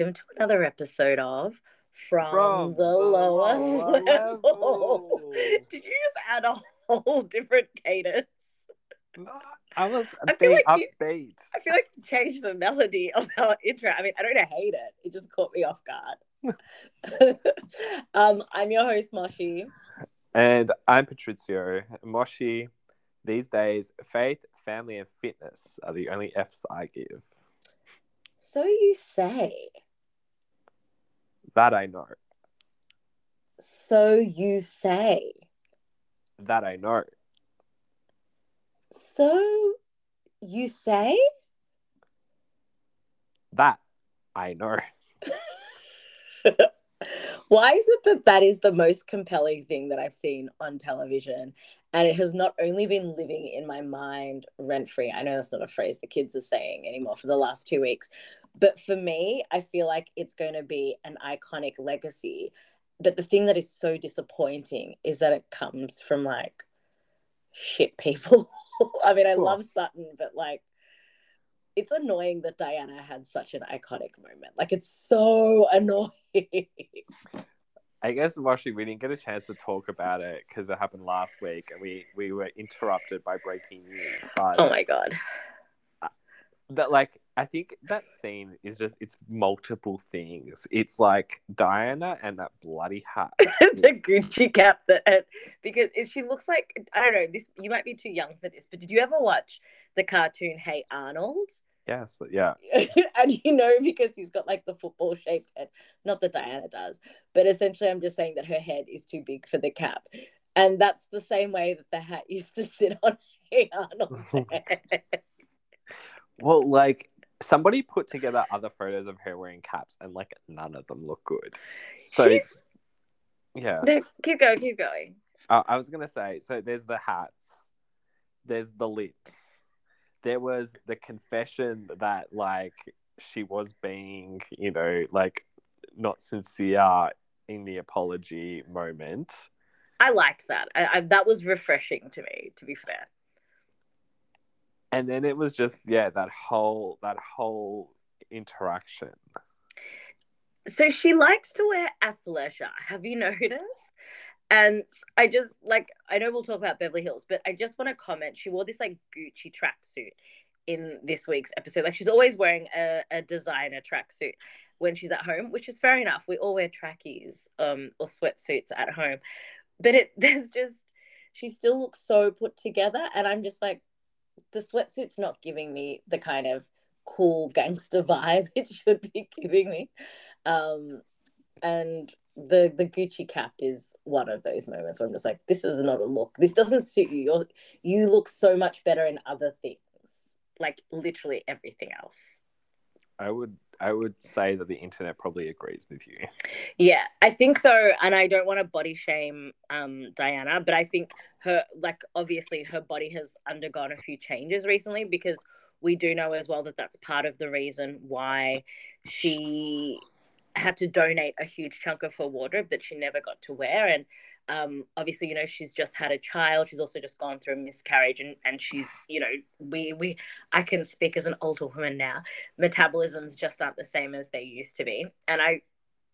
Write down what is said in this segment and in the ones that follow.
Hello. Hello. And welcome to another episode of From, From the, the Lower, Lower Level. Level. Did you just add a whole different cadence? I was I feel like you- upbeat. I feel like you changed the melody of our intro. I mean, I don't hate it. It just caught me off guard. um, I'm your host, Moshi. And I'm Patrizio. Moshi, these days, faith, family, and fitness are the only F's I give. So you say. That I know. So you say. That I know. So you say? That I know. Why is it that that is the most compelling thing that I've seen on television? And it has not only been living in my mind rent free. I know that's not a phrase the kids are saying anymore for the last two weeks. But for me, I feel like it's going to be an iconic legacy. But the thing that is so disappointing is that it comes from like shit people. I mean, I Cool. love Sutton, but like, it's annoying that Diana had such an iconic moment. Like, it's so annoying. I guess, Moshi, we didn't get a chance to talk about it because it happened last week and we, we were interrupted by breaking news. But oh my god. that like I think that scene is just it's multiple things. It's like Diana and that bloody hat. the Gucci cap that because if she looks like I don't know, this you might be too young for this, but did you ever watch the cartoon Hey Arnold? Yes, yeah. and you know, because he's got like the football shaped head. Not that Diana does, but essentially I'm just saying that her head is too big for the cap. And that's the same way that the hat used to sit on Hey Arnold's head. Well, like somebody put together other photos of her wearing caps and like none of them look good. So She's yeah, no, keep going, keep going. uh, I was gonna say. So there's the hats, there's the lips, there was the confession that like she was being, you know, like not sincere in the apology moment. I liked that. I, I, that was refreshing to me, to be fair. and then it was just yeah that whole that whole interaction so she likes to wear athleisure. Have you noticed? And I just like I know we'll talk about Beverly Hills, but I just want to comment. She wore this like Gucci tracksuit in this week's episode. Like she's always wearing a, a designer tracksuit when she's at home, which is fair enough. We all wear trackies um or sweatsuits at home. But it there's just she still looks so put together and I'm just like the sweatsuit's not giving me the kind of cool gangster vibe it should be giving me um and the the gucci cap is one of those moments where i'm just like this is not a look. This doesn't suit you. You're, you look so much better in other things like literally everything else. I would i would say that the internet probably agrees with you. Yeah i think so and i don't want to body shame um diana but i think her like obviously her body has undergone a few changes recently because we do know as well that that's part of the reason why she had to donate a huge chunk of her wardrobe that she never got to wear. And um, obviously you know she's just had a child. She's also just gone through a miscarriage and, and she's you know we we i can speak as an older woman now. Metabolisms just aren't the same as they used to be. And i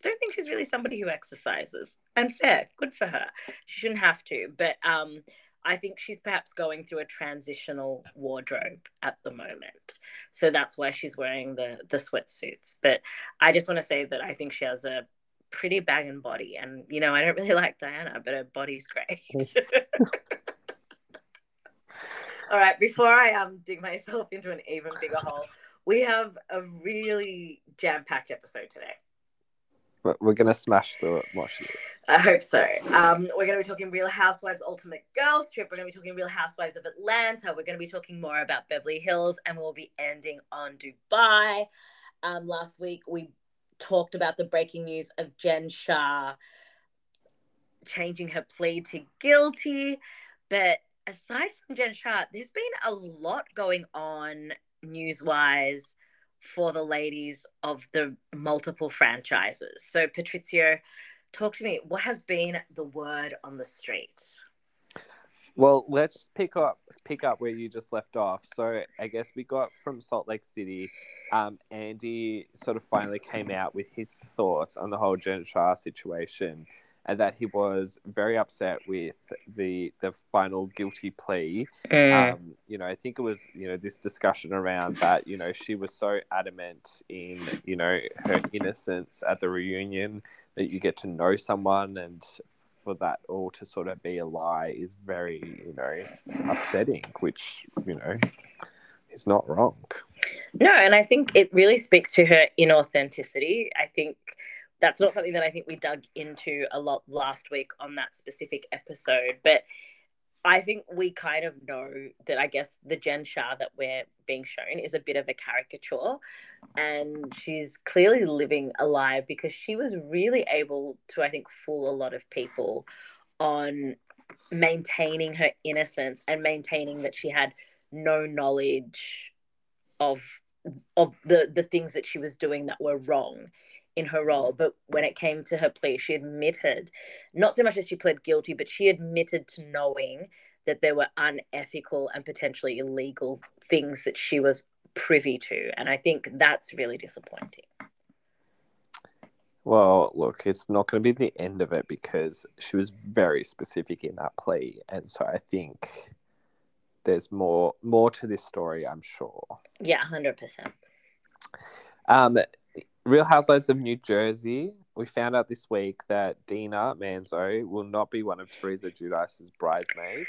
don't think she's really somebody who exercises. And fair good for her. She shouldn't have to. But um i think she's perhaps going through a transitional wardrobe at the moment. So that's why she's wearing the the sweatsuits. But i just want to say that i think she has a pretty banging body. And you know i don't really like diana but her body's great. All right before i um dig myself into an even bigger hole we have a really jam-packed episode today we're gonna smash the Moshi. I hope so. Um, we're going to be talking Real Housewives Ultimate Girls Trip. We're going to be talking Real Housewives of Atlanta. We're going to be talking more about Beverly Hills, and we'll be ending on Dubai. Um, last week we talked about the breaking news of Jen Shah changing her plea to guilty. But aside from Jen Shah, there's been a lot going on news wise for the ladies of the multiple franchises. So, Patrizio, talk to me. What has been the word on the street? Well, let's pick up pick up where you just left off. So I guess we got from Salt Lake City um, Andy sort of finally came out with his thoughts on the whole Jen Shah situation, and that he was very upset with the the final guilty plea. Mm. Um, you know, I think it was you know this discussion around that. You know, she was so adamant in you know her innocence at the reunion that you get to know someone and. For that all to sort of be a lie is very, you know, upsetting. Which you know is not wrong. No, and I think it really speaks to her inauthenticity. I think that's not something that I think we dug into a lot last week on that specific episode, but I think we kind of know that I guess the Jen Shah that we're being shown is a bit of a caricature. And she's clearly living a lie because she was really able to, I think, fool a lot of people on maintaining her innocence and maintaining that she had no knowledge of of the the things that she was doing that were wrong in her role but when it came to her plea she admitted not so much as she pled guilty but she admitted to knowing that there were unethical and potentially illegal things that she was privy to and i think that's really disappointing Well, look, it's not going to be the end of it because she was very specific in that plea, and so I think there's more more to this story. I'm sure. yeah 100% Um, Real Housewives of New Jersey. We found out this week that Dina Manzo will not be one of Teresa Giudice's bridesmaids,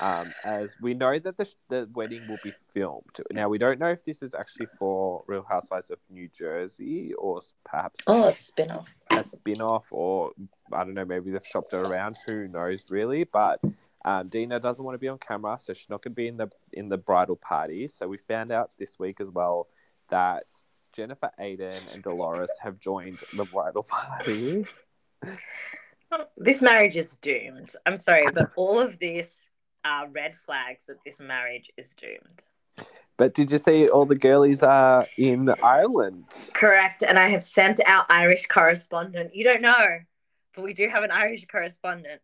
um, as we know that the, the wedding will be filmed. Now, we don't know if this is actually for Real Housewives of New Jersey or perhaps oh a spin-off a spin off, or I don't know, maybe they've shopped it around. Who knows, really? But um, Dina doesn't want to be on camera, so she's not going to be in the in the bridal party. So we found out this week as well that Jennifer Aydin and Dolores have joined the bridal party. this marriage is doomed i'm sorry but all of this are red flags that this marriage is doomed But did you see all the girlies are in Ireland? Correct. And I have sent our Irish correspondent. You don't know, but we do have an Irish correspondent.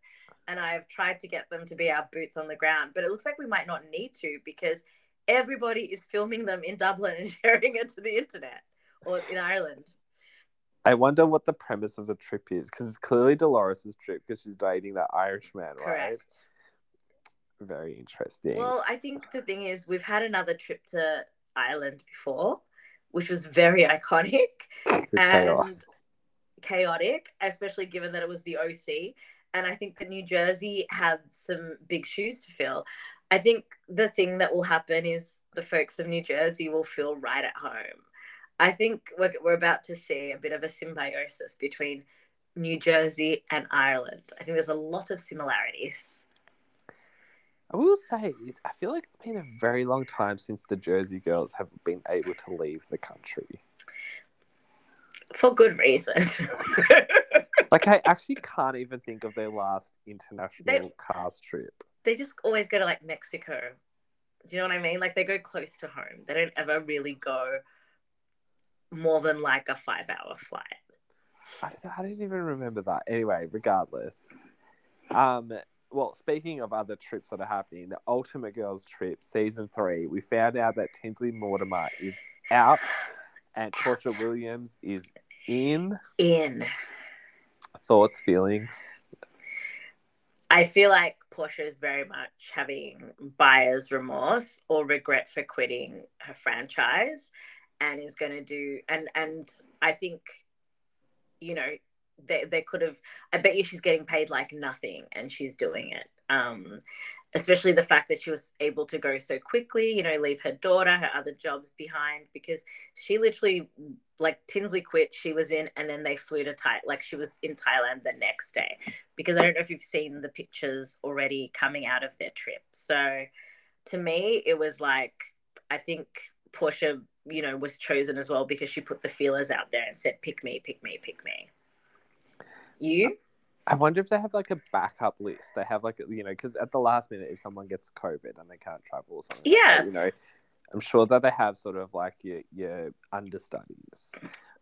And I have tried to get them to be our boots on the ground. But it looks like we might not need to because everybody is filming them in Dublin and sharing it to the internet or in Ireland. I wonder what the premise of the trip is because it's clearly Dolores' trip because she's dating that Irishman, right? Correct. Very interesting. Well, I think the thing is, we've had another trip to Ireland before, which was very iconic. And chaos. chaotic, especially given that it was the OC. And I think that New Jersey have some big shoes to fill. I think the thing that will happen is the folks of New Jersey will feel right at home. I think we're, we're about to see a bit of a symbiosis between New Jersey and Ireland. I think there's a lot of similarities. I will say, I feel like it's been a very long time since the Jersey girls have been able to leave the country. For good reason. Like, I actually can't even think of their last international They- cast trip. They just always go to like Mexico. Do you know what I mean? Like they go close to home. They don't ever really go more than like a five hour flight. I, I don't even remember that. Anyway, regardless. Um, well, speaking of other trips that are happening, the Ultimate Girls trip, season three, we found out that Tinsley Mortimer is out and Porsha Williams is in. In. Thoughts, feelings? I feel like Porsha is very much having buyer's remorse or regret for quitting her franchise and is going to do and and I think you know they, they could have I bet you she's getting paid like nothing and she's doing it. Um especially the fact that she was able to go so quickly you know leave her daughter her other jobs behind because she literally like Tinsley quit she was in and then they flew to Thai like she was in Thailand the next day because I don't know if you've seen the pictures already coming out of their trip. So to me, it was like, I think Porsha, you know, was chosen as well because she put the feelers out there and said, pick me, pick me, pick me. You? I wonder if they have like a backup list. They have like, you know, because at the last minute, if someone gets COVID and they can't travel or something, like Yeah. that, you know, I'm sure that they have sort of like your, your understudies.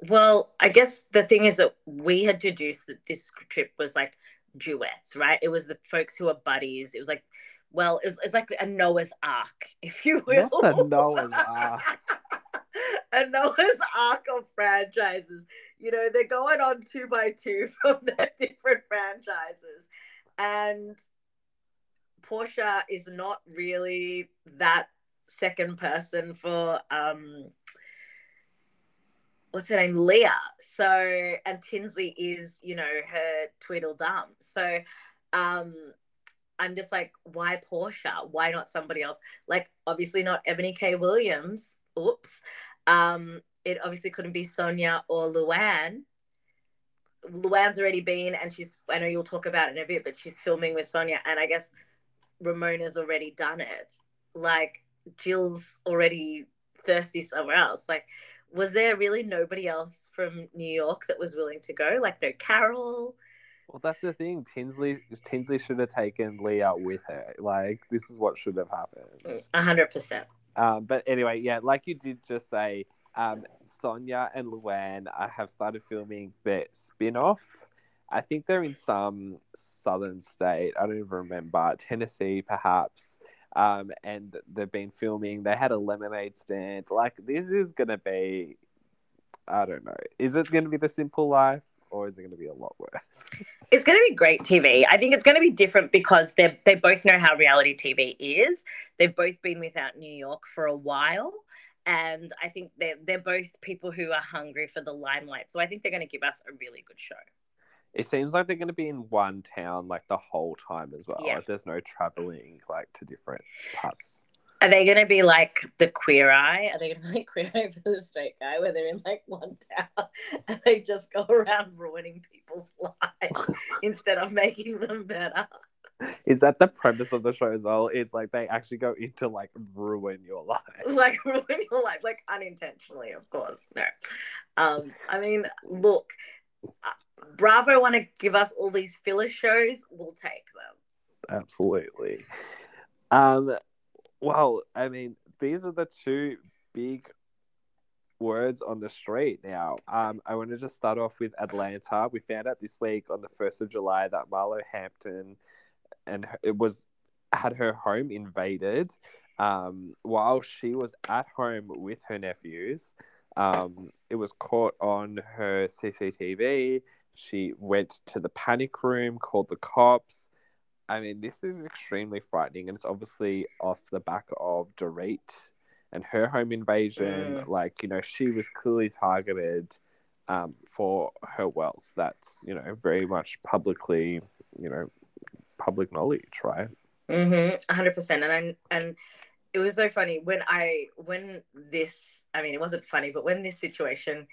Well, I guess the thing is that we had deduced that this trip was like duets, right? It was the folks who are buddies. It was like, well, it was, it's like a Noah's Ark, if you will. What's a Noah's Ark? a Noah's Ark of franchises. You know, they're going on two by two from their different franchises. And Porsha is not really that second person for um what's her name? Leah. So and tinsley is you know her tweedledum. So um i'm just like why porsha? Why not somebody else? Like obviously not eboni k. Williams. Oops. Um it obviously couldn't be sonja or luann. Luann's already been and she's i know you'll talk about it in a bit but she's filming with sonja and i guess ramona's already done it. Like Jill's already thirsty somewhere else. Like, was there really nobody else from New York that was willing to go? Like, no Carol. Well, that's the thing. Tinsley Tinsley should have taken Leah with her. Like, this is what should have happened. A hundred percent. Um, but anyway, yeah, like you did just say, um, Sonja and Luann uh, have started filming their spin-off. I think they're in some southern state. I don't even remember Tennessee, perhaps um, and they've been filming. They had a lemonade stand. Like this is gonna be, I don't know. Is it gonna be the simple life? Or is it going to be a lot worse? It's going to be great TV. I think it's going to be different because they they both know how reality TV is. They've both been without New York for a while, and I think they're they're both people who are hungry for the limelight. So I think they're going to give us a really good show. It seems like they're going to be in one town like the whole time as well. Yeah. Like, there's no traveling like to different parts. Are they going to be like the queer eye? Are they going to be like queer eye for the straight guy where they're in like one town and they just go around ruining people's lives instead of making them better? Is that the premise of the show as well? It's like they actually go into like ruin your life. Like ruin your life, like unintentionally, of course. No. Um, I mean, look, Bravo want to give us all these filler shows, we'll take them. Absolutely. Um, well, I mean, these are the two big words on the street now. Um, I want to just start off with Atlanta. We found out this week on the first of July that Marlo Hampton and her- it was had her home invaded um, while she was at home with her nephews. Um, it was caught on her CCTV. She went to the panic room, called the cops. I mean, this is extremely frightening, and it's obviously off the back of Dorit and her home invasion. Mm. Like, you know, she was clearly targeted um, for her wealth. That's, you know, very much publicly, you know, public knowledge, right? Mm-hmm, hundred percent. And I and it was so funny when I when this. I mean, it wasn't funny, but when this situation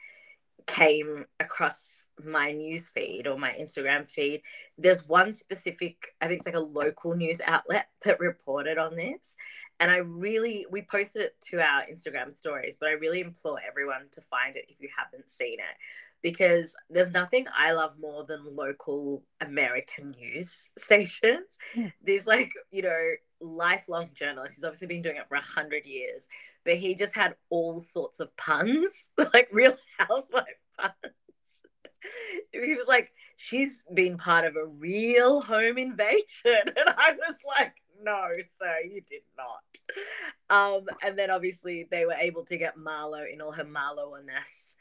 came across my news feed or my Instagram feed, there's one specific. I think it's like a local news outlet that reported on this, and I really we posted it to our Instagram stories. But I really implore everyone to find it if you haven't seen it because there's nothing I love more than local American news stations. Yeah. There's like, you know, lifelong journalist. He's obviously been doing it for a hundred years, but he just had all sorts of puns, like real housewife puns. He was like, she's been part of a real home invasion. And I was like, no, sir, you did not. Um, and then obviously they were able to get Marlo in all her Marlo-ness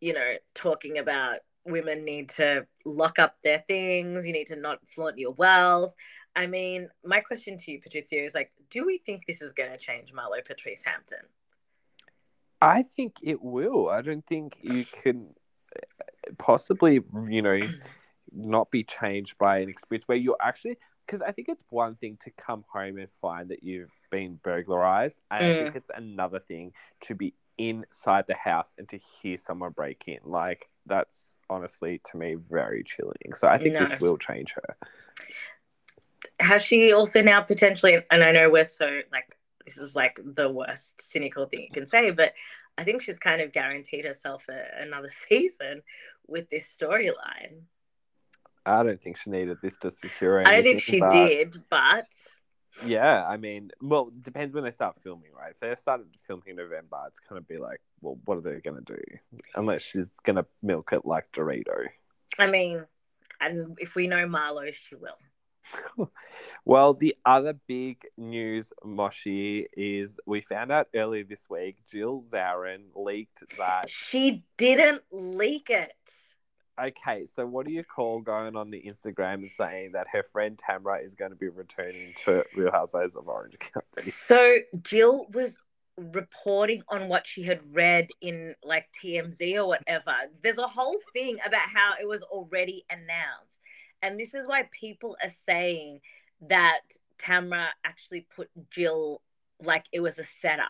you know, talking about women need to lock up their things, you need to not flaunt your wealth. I mean, my question to you, Patrizio, is like, do we think this is going to change Marlo Patrice Hampton? I think it will. I don't think you can possibly, you know, not be changed by an experience where you're actually because I think it's one thing to come home and find that you've been burglarized, and I Mm. think it's another thing to be inside the house and to hear someone break in. Like that's honestly to me very chilling. So I think No. this will change her. Has she also now potentially, and I know we're so like, this is like the worst cynical thing you can say, but I think she's kind of guaranteed herself a, another season with this storyline. I don't think she needed this to secure I don't think she but- did, but Yeah, I mean, well, it depends when they start filming, right? So they started filming in November. It's gonna be like, well, what are they gonna do? Unless she's gonna milk it like Dorito. I mean, and if we know Marlo, she will. Well, the other big news, Moshi, is we found out earlier this week Jill Zarin leaked that. She didn't leak it. Okay, so what do you call going on the Instagram and saying that her friend Tamra is going to be returning to Real Housewives of Orange County? So Jill was reporting on what she had read in like TMZ or whatever. There's a whole thing about how it was already announced. And this is why people are saying that Tamra actually put Jill like it was a setup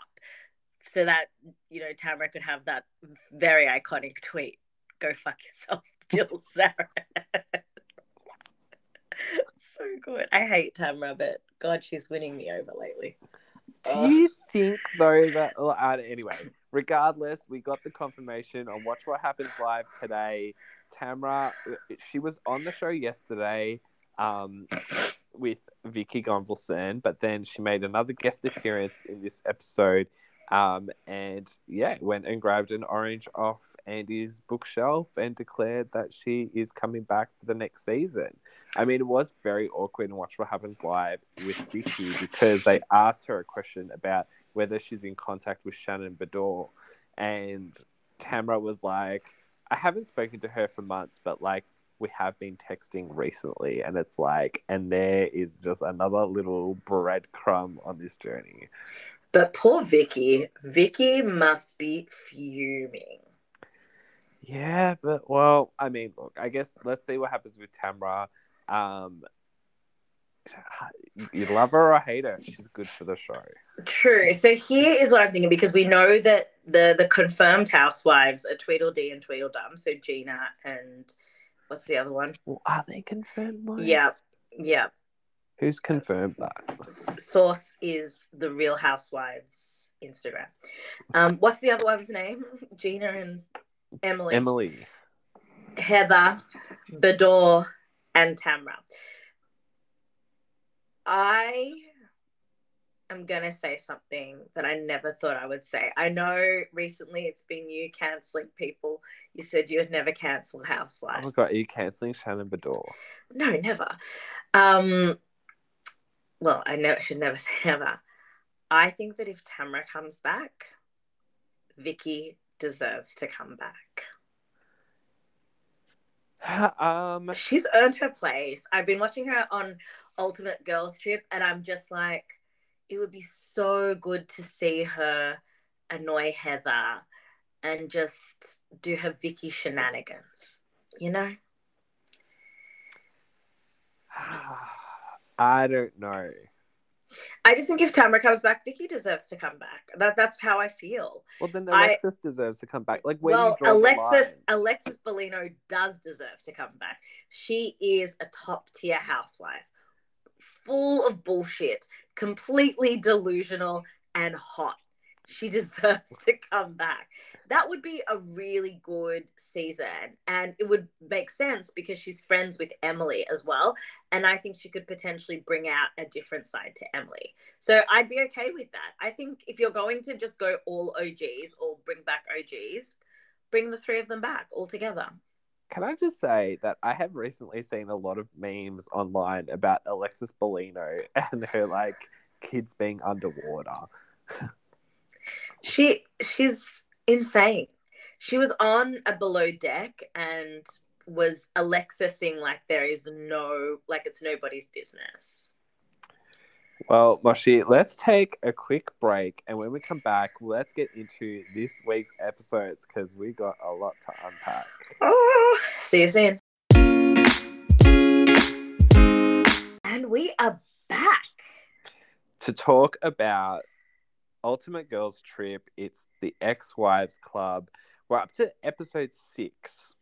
so that, you know, Tamra could have that very iconic tweet go fuck yourself, Jill Zarin. so good. I hate Tamra, but God, she's winning me over lately. Do you think though that uh, anyway? Regardless, we got the confirmation on Watch What Happens Live today. Tamra, uh, she was on the show yesterday um, with Vicki Gunvalson, but then she made another guest appearance in this episode um, and yeah, went and grabbed an orange off Andy's bookshelf and declared that she is coming back for the next season. I mean, it was very awkward and watch what happens live with Vicki because they asked her a question about whether she's in contact with Shannon Beador. And Tamra was like, I haven't spoken to her for months, but like, we have been texting recently, and it's like, and there is just another little breadcrumb on this journey. But poor Vicki, Vicki must be fuming. Yeah, but well, I mean, look, I guess let's see what happens with Tamra. Um, you love her or hate her, she's good for the show. True. So here is what I'm thinking because we know that the the confirmed housewives are Tweedledee and Tweedledum. So Gina and what's the other one? Well, are they confirmed? Like? Yeah, yeah. Who's confirmed that? Source is the Real Housewives Instagram. Um, what's the other one's name? Gina and Emily. Emily. Heather, Beador, and Tamra. I am gonna say something that I never thought I would say. I know recently it's been you canceling people. You said you would never cancel Housewives. Oh my god, are you canceling Shannon Beador? No, never. Um, well, I never should never say never. I think that if Tamra comes back, Vicki deserves to come back. Um, she's earned her place. I've been watching her on Ultimate Girls Trip, and I'm just like, it would be so good to see her annoy Heather and just do her Vicki shenanigans, you know? I don't know. I just think if Tamra comes back, Vicki deserves to come back. That that's how I feel. Well, then Alexis I, deserves to come back. Like, well, Alexis Alexis Bellino does deserve to come back. She is a top tier housewife, full of bullshit, completely delusional and hot. She deserves to come back. That would be a really good season. And it would make sense because she's friends with Emily as well. And I think she could potentially bring out a different side to Emily. So I'd be okay with that. I think if you're going to just go all OGs or bring back OGs, bring the three of them back all together. Can I just say that I have recently seen a lot of memes online about Alexis Bellino and her like kids being underwater. She she's insane. She was on a below deck and was Alexising like there is no like it's nobody's business. Well, Moshi, let's take a quick break, and when we come back, let's get into this week's episodes because we got a lot to unpack. Oh, see you soon. And we are back to talk about Ultimate Girls Trip. It's the Ex Wives Club. We're up to episode six.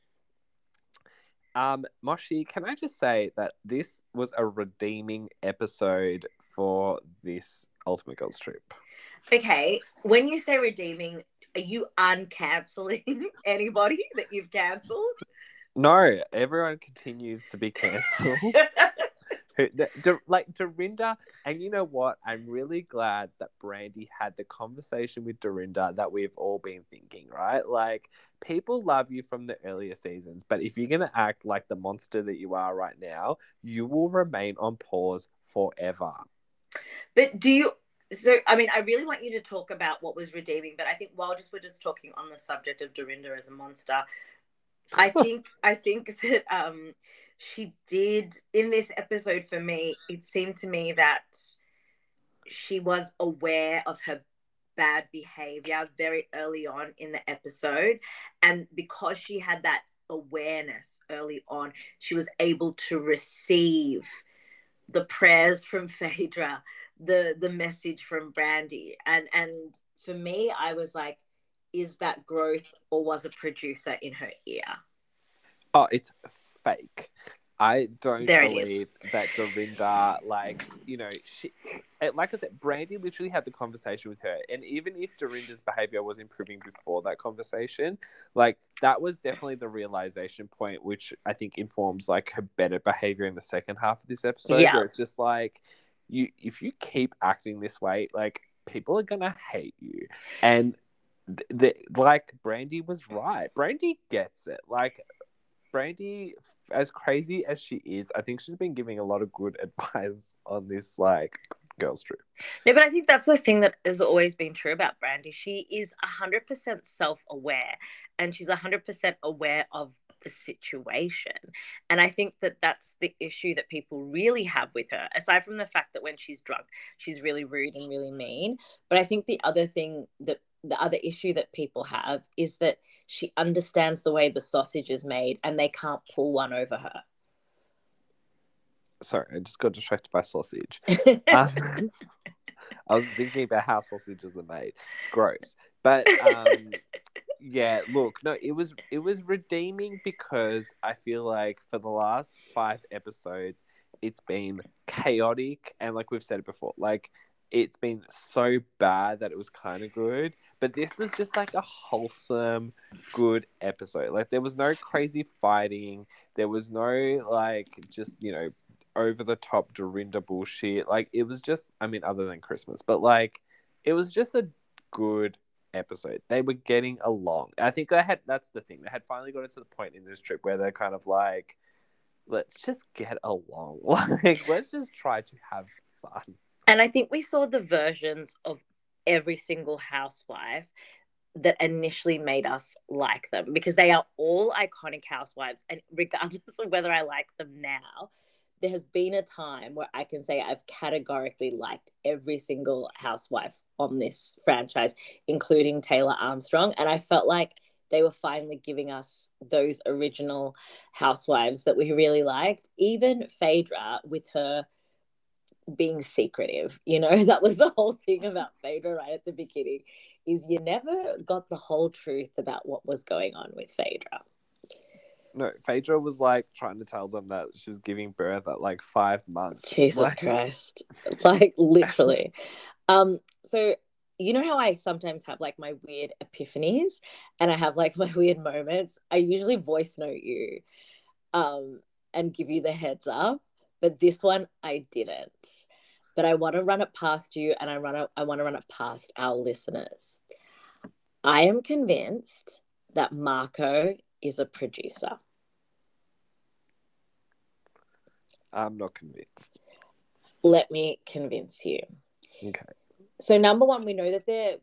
Um, Moshi, can I just say that this was a redeeming episode for this Ultimate Girls Trip? Okay, when you say redeeming, are you uncancelling anybody that you've cancelled? No, everyone continues to be cancelled. who, like Dorinda, and you know what? I'm really glad that Brandy had the conversation with Dorinda that we've all been thinking, right? Like, people love you from the earlier seasons, but if you're gonna act like the monster that you are right now, you will remain on pause forever. But do you? So, I mean, I really want you to talk about what was redeeming, but I think while just we're just talking on the subject of Dorinda as a monster, I think I think that um she did in this episode for me. It seemed to me that she was aware of her bad behavior very early on in the episode, and because she had that awareness early on, she was able to receive the prayers from Phaedra, the the message from Brandy, and and for me, I was like, is that growth or was a producer in her ear? Oh, it's fake. I don't There believe that Dorinda, like, you know, she, like I said, Brandy literally had the conversation with her. And even if Dorinda's behavior was improving before that conversation, like, that was definitely the realization point, which I think informs, like, her better behavior in the second half of this episode. Yeah. Where it's just like, you, if you keep acting this way, like, people are going to hate you. And, th- the, like, Brandy was right. Brandy gets it. Like, Brandy, as crazy as she is, I think she's been giving a lot of good advice on this like girls trip. No, but I think that's the thing that has always been true about Brandy. She is 100% self aware and she's 100% aware of the situation. And I think that that's the issue that people really have with her, aside from the fact that when she's drunk, she's really rude and really mean. But I think the other thing that the other issue that people have is that she understands the way the sausage is made and they can't pull one over her. Sorry, I just got distracted by sausage. Um, I was thinking about how sausages are made. Gross. But um, yeah, look, no, it was it was redeeming because I feel like for the last five episodes, it's been chaotic and like we've said it before, like it's been so bad that it was kind of good. But this was just like a wholesome, good episode. Like there was no crazy fighting. There was no like just you know over the top Dorinda bullshit. Like it was just, I mean, other than Christmas, but like it was just a good episode. They were getting along. I think they had. That's the thing. They had finally gotten to the point in this trip where they're kind of like, let's just get along. Like let's just try to have fun. And I think we saw the versions of every single housewife that initially made us like them because they are all iconic housewives. And regardless of whether I like them now, there has been a time where I can say I've categorically liked every single housewife on this franchise, including Taylor Armstrong. And I felt like they were finally giving us those original housewives that we really liked. Even Phaedra with her being secretive, you know, that was the whole thing about Phaedra right at the beginning, is you never got the whole truth about what was going on with Phaedra. No, Phaedra was like trying to tell them that she was giving birth at like five months. Jesus Like- Christ. Like literally. um, so you know how I sometimes have like my weird epiphanies and I have like my weird moments? I usually voice note you um and give you the heads up, but this one I didn't. But I want to run it past you and I run it, I want to run it past our listeners. I am convinced that Marco is a producer. I'm not convinced. Let me convince you. Okay. so number one, we know that they're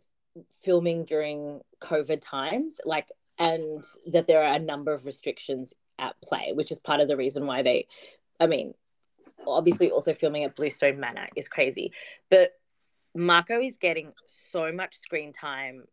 filming during COVID times, like, and that there are a number of restrictions at play, which is part of the reason why they, I mean, obviously also filming at Bluestone Manor is crazy, but Marco is getting so much screen time.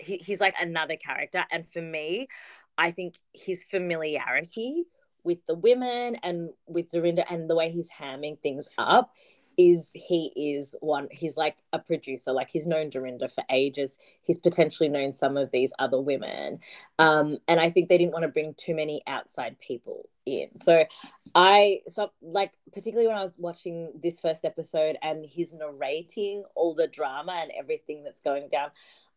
He, he's like another character, and for me, I think his familiarity with the women and with Dorinda and the way he's hamming things up is he is one he's like a producer like he's known Dorinda for ages he's potentially known some of these other women um and I think they didn't want to bring too many outside people in so I so like particularly when I was watching this first episode and he's narrating all the drama and everything that's going down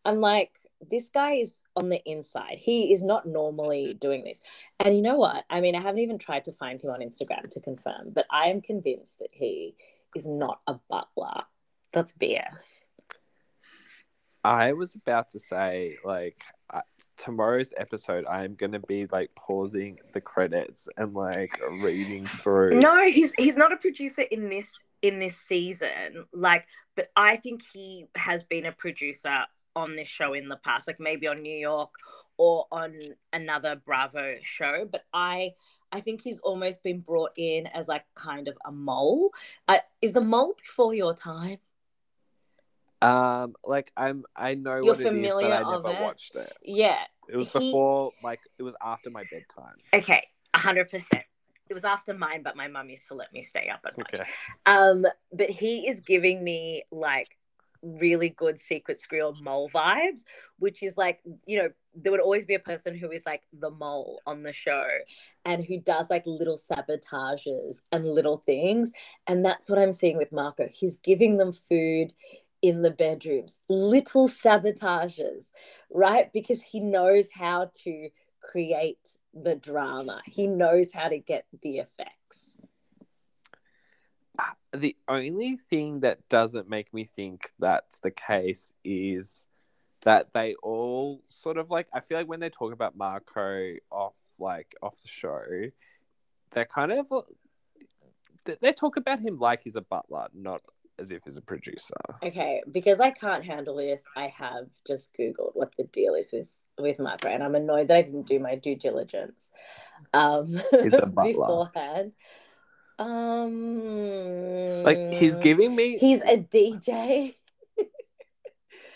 I'm like this guy is on the inside he is not normally doing this and you know what I mean I haven't even tried to find him on Instagram to confirm but I am convinced that he is not a butler. That's BS. I was about to say, like, tomorrow's episode, I'm to be like pausing the credits and like reading through. No, he's he's not a producer in this in this season. Like, but I think he has been a producer on this show in the past, like maybe on New York or on another Bravo show. But I I think he's almost been brought in as like kind of a mole. Uh, is the mole before your time? Um, like I'm, I know You're what it is, familiar but I of never it? watched it. Yeah. It was He- before, like, it was after my bedtime. Okay. A hundred percent. It was after mine, but my mum used to let me stay up at night. Okay. Um, but he is giving me like really good secret squirrel mole vibes, which is like, you know, there would always be a person who is like the mole on the show and who does like little sabotages and little things. And that's what I'm seeing with Marco. He's giving them food in the bedrooms, little sabotages, right? Because he knows how to create the drama, he knows how to get the effects. Ah, the only thing that doesn't make me think that's the case is that they all sort of like, I feel like when they talk about Marco off, like, off the show, they're kind of, they talk about him like he's a butler, not as if he's a producer. Okay, because I can't handle this, I have just googled what the deal is with with Marco, and I'm annoyed that I didn't do my due diligence um, He's a butler. beforehand. Um, Like, he's giving me, He's a DJ.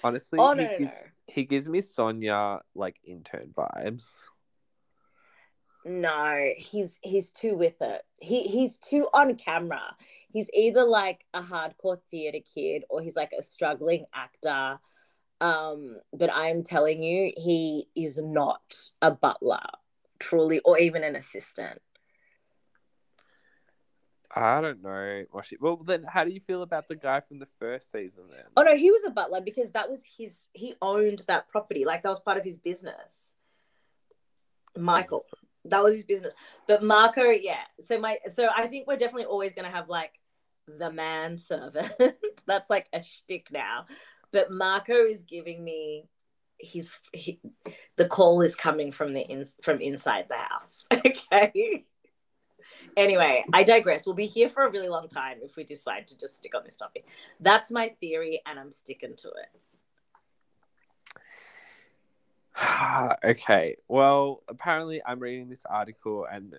honestly, Oh he, no, no, gives, he gives me Sonja, like, intern vibes. No. He's he's too with it. He he's too on camera. He's either like a hardcore theater kid or he's like a struggling actor. Um, but I'm telling you, he is not a butler, truly, or even an assistant. I don't know. Well, then, how do you feel about the guy from the first season then? Oh no, he was a butler because that was his. He owned that property, like that was part of his business. Michael, that was his business. But Marco, yeah. So my, so I think we're definitely always gonna have like the man servant. That's like a shtick now. But Marco is giving me. He's he, the call is coming from the in, from inside the house. Okay. Anyway, I digress. We'll be here for a really long time if we decide to just stick on this topic. That's my theory, and I'm sticking to it. okay. Well, apparently, I'm reading this article, and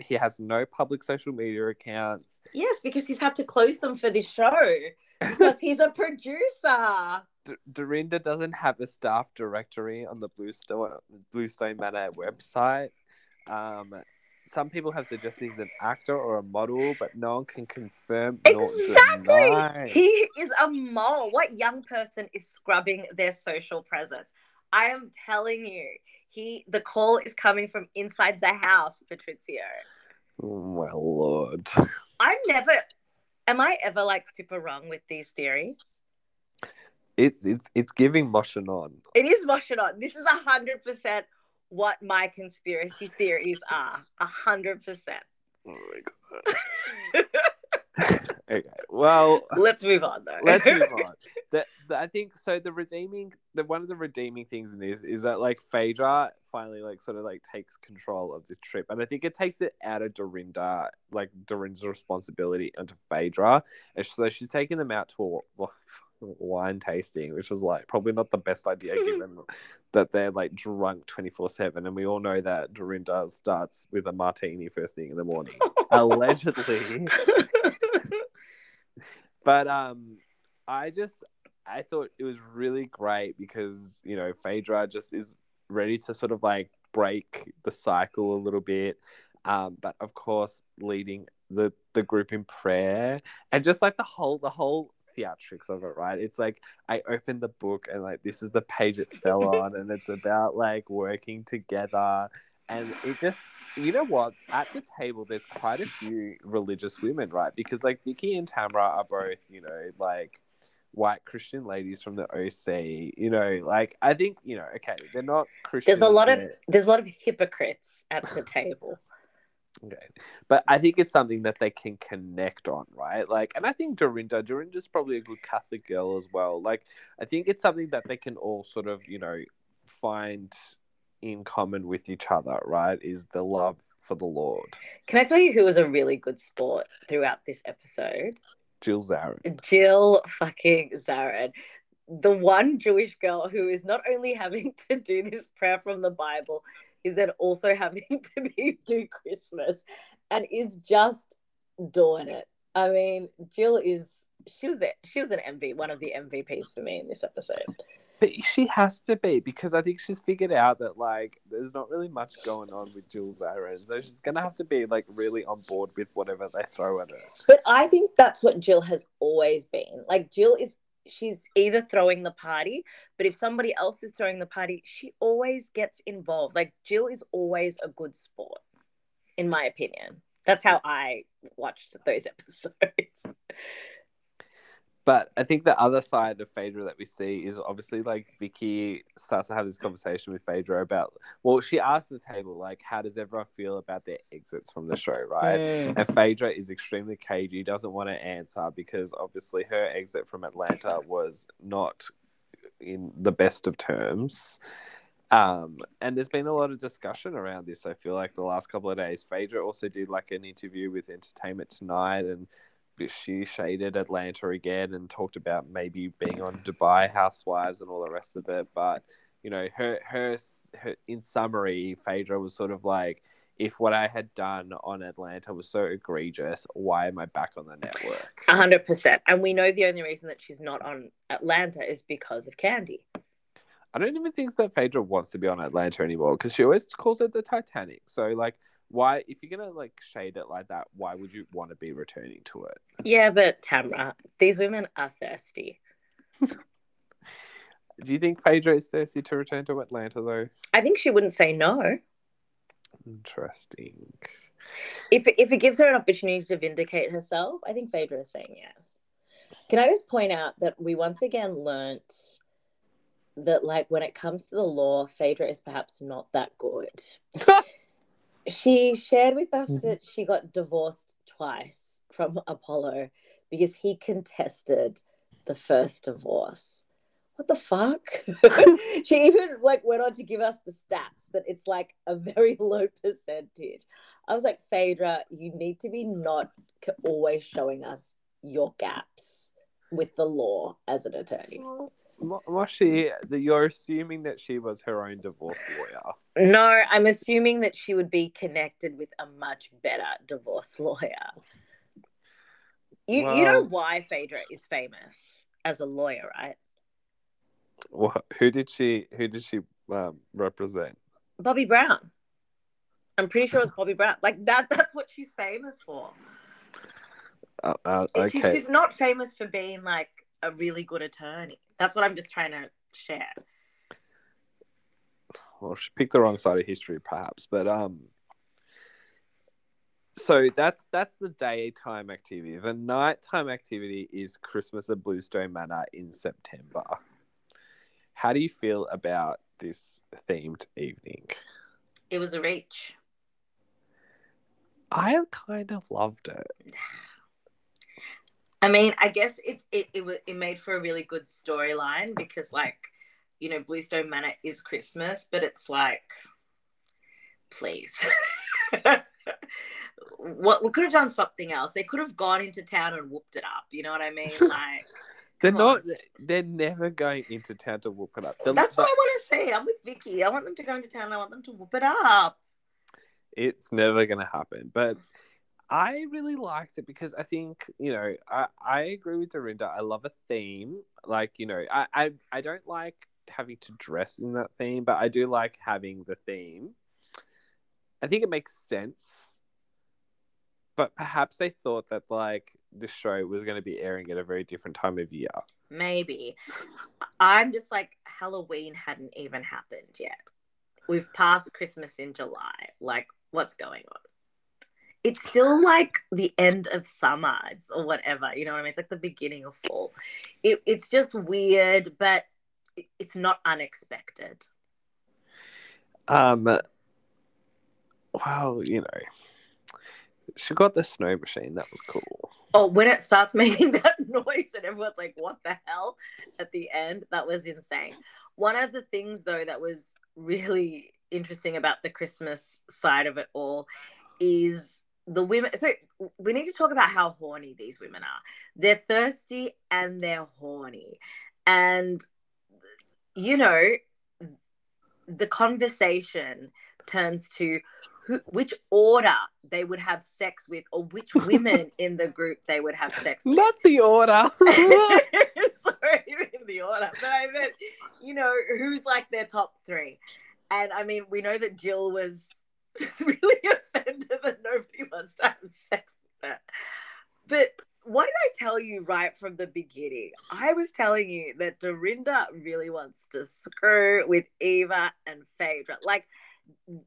he has no public social media accounts. Yes, because he's had to close them for this show because he's a producer. D- Dorinda doesn't have a staff directory on the Bluestone Bluestone Manor website. Um, some people have suggested he's an actor or a model, but no one can confirm Exactly. He is a mole. What young person is scrubbing their social presence? I am telling you, he the call is coming from inside the house, Patrizio. Oh, my lord. I'm never am I ever like super wrong with these theories? It's it's it's giving Moshanon. It is Moshanon. This is a hundred percent what my conspiracy theories are. A hundred percent. Oh my god. okay. Well, Let's move on though. let's move on. I think so. The redeeming, the one of the redeeming things in this is that like Phaedra finally like sort of like takes control of this trip, and I think it takes it out of Dorinda, like Dorinda's responsibility onto Phaedra, and so she's taking them out to a wine tasting, which was like probably not the best idea given that they're like drunk twenty four seven, and we all know that Dorinda starts with a martini first thing in the morning, allegedly. But um, I just I thought it was really great because you know Phaedra just is ready to sort of like break the cycle a little bit, um, but of course leading the the group in prayer and just like the whole the whole theatrics of it right? It's like i opened the book and like this is the page it fell on and it's about like working together and it just you know what? At the table, there's quite a few religious women, right? Because like Vicki and Tamra are both, you know, like white Christian ladies from the OC. You know, like I think, you know, okay, they're not Christian. There's a lot of there's a lot of hypocrites at the table. Okay. But I think it's something that they can connect on, right? Like, and I think Dorinda, Dorinda's probably a good Catholic girl as well. Like, I think it's something that they can all sort of, you know, find in common with each other, right? Is the love for the Lord. Can I tell you who was a really good sport throughout this episode? Jill Zarin. Jill fucking Zarin. The one Jewish girl who is not only having to do this prayer from the Bible, is then also having to be do Christmas and is just doing it. I mean, Jill is she was there. She was an MV, one of the MVPs for me in this episode. But she has to be because I think she's figured out that like there's not really much going on with Jill Zarin, so she's gonna have to be like really on board with whatever they throw at her. But I think that's what Jill has always been. Like Jill is she's either throwing the party, but if somebody else is throwing the party, she always gets involved. Like Jill is always a good sport, in my opinion. That's how I watched those episodes. But I think the other side of Phaedra that we see is obviously like Vicki starts to have this conversation with Phaedra about well, she asks the table like, how does everyone feel about their exits from the show, right? Mm. And Phaedra is extremely cagey, doesn't want to answer because obviously her exit from Atlanta was not in the best of terms. Um, and there's been a lot of discussion around this. I feel like the last couple of days, Phaedra also did like an interview with Entertainment Tonight, and she shaded Atlanta again and talked about maybe being on Dubai Housewives and all the rest of it. But you know, her her, her in summary, Phaedra was sort of like, if what I had done on Atlanta was so egregious, why am I back on the network? A hundred percent. And we know the only reason that she's not on Atlanta is because of Kandi. I don't even think that Phaedra wants to be on Atlanta anymore because she always calls it the Titanic. So like, why if you're gonna like shade it like that, why would you want to be returning to it? Yeah, but Tamra, these women are thirsty. Do you think Phaedra is thirsty to return to Atlanta though? I think she wouldn't say no. Interesting. If if it gives her an opportunity to vindicate herself, I think Phaedra is saying yes. Can I just point out that we once again learnt that like when it comes to the law, Phaedra is perhaps not that good. she shared with us Mhm. that she got divorced twice from Apollo because he contested the first divorce. What the fuck? she even like went on to give us the stats that it's like a very low percentage. I was like, Phaedra, you need to be not always showing us your gaps with the law as an attorney. Wa- Was she? that You're assuming that she was her own divorce lawyer. No, I'm assuming that she would be connected with a much better divorce lawyer. You you know why Phaedra is famous as a lawyer, right? What? Who did she? Who did she um, represent? Bobby Brown. I'm pretty sure it's Bobby Brown. Like that that's what she's famous for. Uh, uh, She's, okay. she's not famous for being like a really good attorney. That's what I'm just trying to share. well, she picked the wrong side of history, perhaps. But um, so that's that's the daytime activity. The nighttime activity is Christmas at Bluestone Manor in September. How do you feel about this themed evening? It was a reach. I kind of loved it. I mean, I guess it it it, it made for a really good storyline because, like, you know, Bluestone Manor is Christmas, but it's like, please, what we could have done something else. They could have gone into town and whooped it up. You know what I mean? Like, They're not. on. They're never going into town to whoop it up. The- that's what I want to say. I'm with Vicki. I want them to go into town. I want them to whoop it up. it's never going to happen. But I really liked it because I think, you know, I, I agree with Dorinda. I love a theme. Like, you know, I, I, I don't like having to dress in that theme, but I do like having the theme. I think it makes sense. But perhaps they thought that, like, the show was going to be airing at a very different time of year. Maybe. I'm just like Halloween hadn't even happened yet. We've passed Christmas in July. Like, what's going on? It's still like the end of summer or whatever. You know what I mean? It's like the beginning of fall. It, it's just weird, but it- it's not unexpected. Um, well, you know, she got the snow machine. That was cool. Oh, when it starts making that noise and everyone's like, what the hell at the end, that was insane. One of the things, though, that was really interesting about the Christmas side of it all is the women. So we need to talk about how horny these women are. They're thirsty and they're horny. And, you know, the conversation turns to who, which order they would have sex with or which women in the group they would have sex with. Not the order. Sorry, in the order. But I meant, you know, who's like their top three. And I mean, we know that Jill was really offended that nobody wants to have sex with her. But what did I tell you right from the beginning? I was telling you that Dorinda really wants to screw with Eva and Phaedra. Like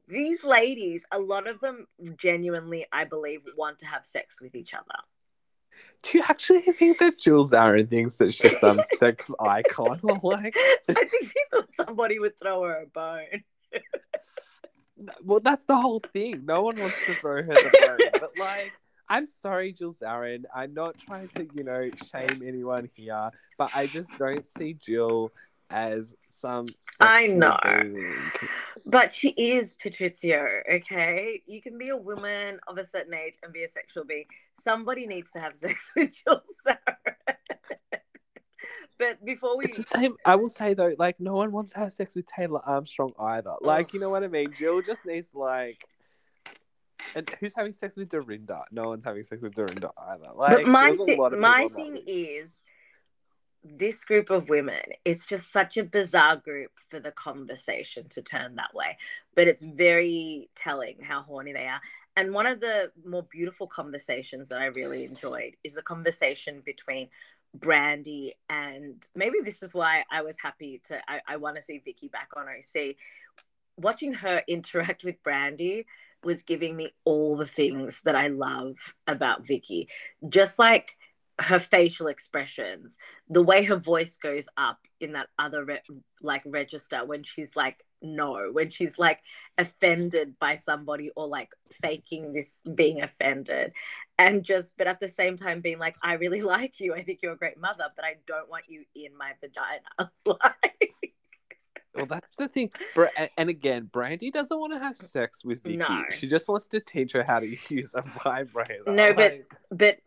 these ladies, a lot of them genuinely, I believe, want to have sex with each other. Do you actually think that Jill Zarin thinks that she's some sex icon? Like, I think she thought somebody would throw her a bone. well, that's the whole thing. No one wants to throw her the bone, but like. I'm sorry, Jill Zarin. I'm not trying to, you know, shame anyone here, but I just don't see Jill as some. I know, but she is Patrizio. Okay, you can be a woman of a certain age and be a sexual being. Somebody needs to have sex with Jill but before we, it's the same. I will say though, like no one wants to have sex with Taylor Armstrong either. Like, you know what I mean? Jill just needs like. And who's having sex with Dorinda? No one's having sex with Dorinda either. Like, but my thi- my thing is, this group of women, it's just such a bizarre group for the conversation to turn that way. But it's very telling how horny they are. And one of the more beautiful conversations that I really enjoyed is the conversation between Brandi and maybe this is why I was happy to I, I want to see Vicki back on OC. Watching her interact with Brandi was giving me all the things that I love about Vicki. Just like her facial expressions, the way her voice goes up in that other re- like register when she's like no, when she's like offended by somebody or like faking this being offended, and just but at the same time being like I really like you, I think you're a great mother, but I don't want you in my vagina. like well, that's the thing. And again, Brandi doesn't want to have sex with Vicki. No. She just wants to teach her how to use a vibrator. No, but but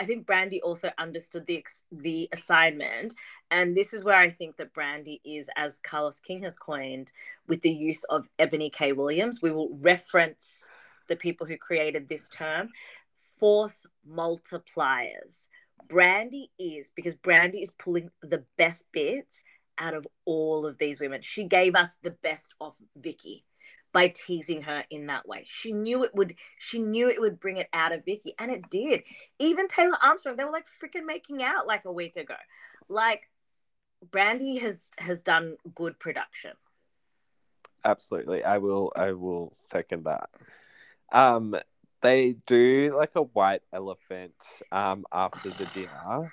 I think Brandi also understood the the assignment, and this is where I think that Brandi is, as Carlos King has coined, with the use of Eboni K. Williams. We will reference the people who created this term, force multipliers. Brandi is because Brandi is pulling the best bits out of all of these women. She gave us the best of Vicki by teasing her in that way. She knew it would she knew it would bring it out of Vicki and it did. Even Taylor Armstrong, they were like freaking making out like a week ago. Like Brandi has has done good production. Absolutely. I will I will second that. Um they do like a white elephant um after the dinner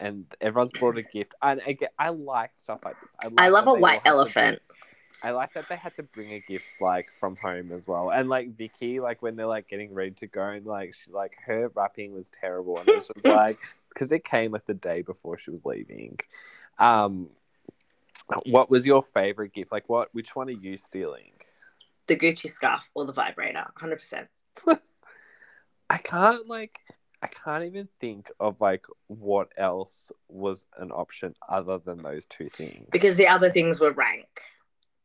and everyone's brought a gift. And again, I like stuff like this. I, like I love a white elephant. I like that they had to bring a gift like from home as well. And like Vicki, like when they're like getting ready to go and like she like her wrapping was terrible and it was like because it came like the day before she was leaving. Um what was your favorite gift? Like what which one are you stealing? The Gucci scarf or the vibrator, hundred percent. I can't like I can't even think of like what else was an option other than those two things. Because the other things were rank.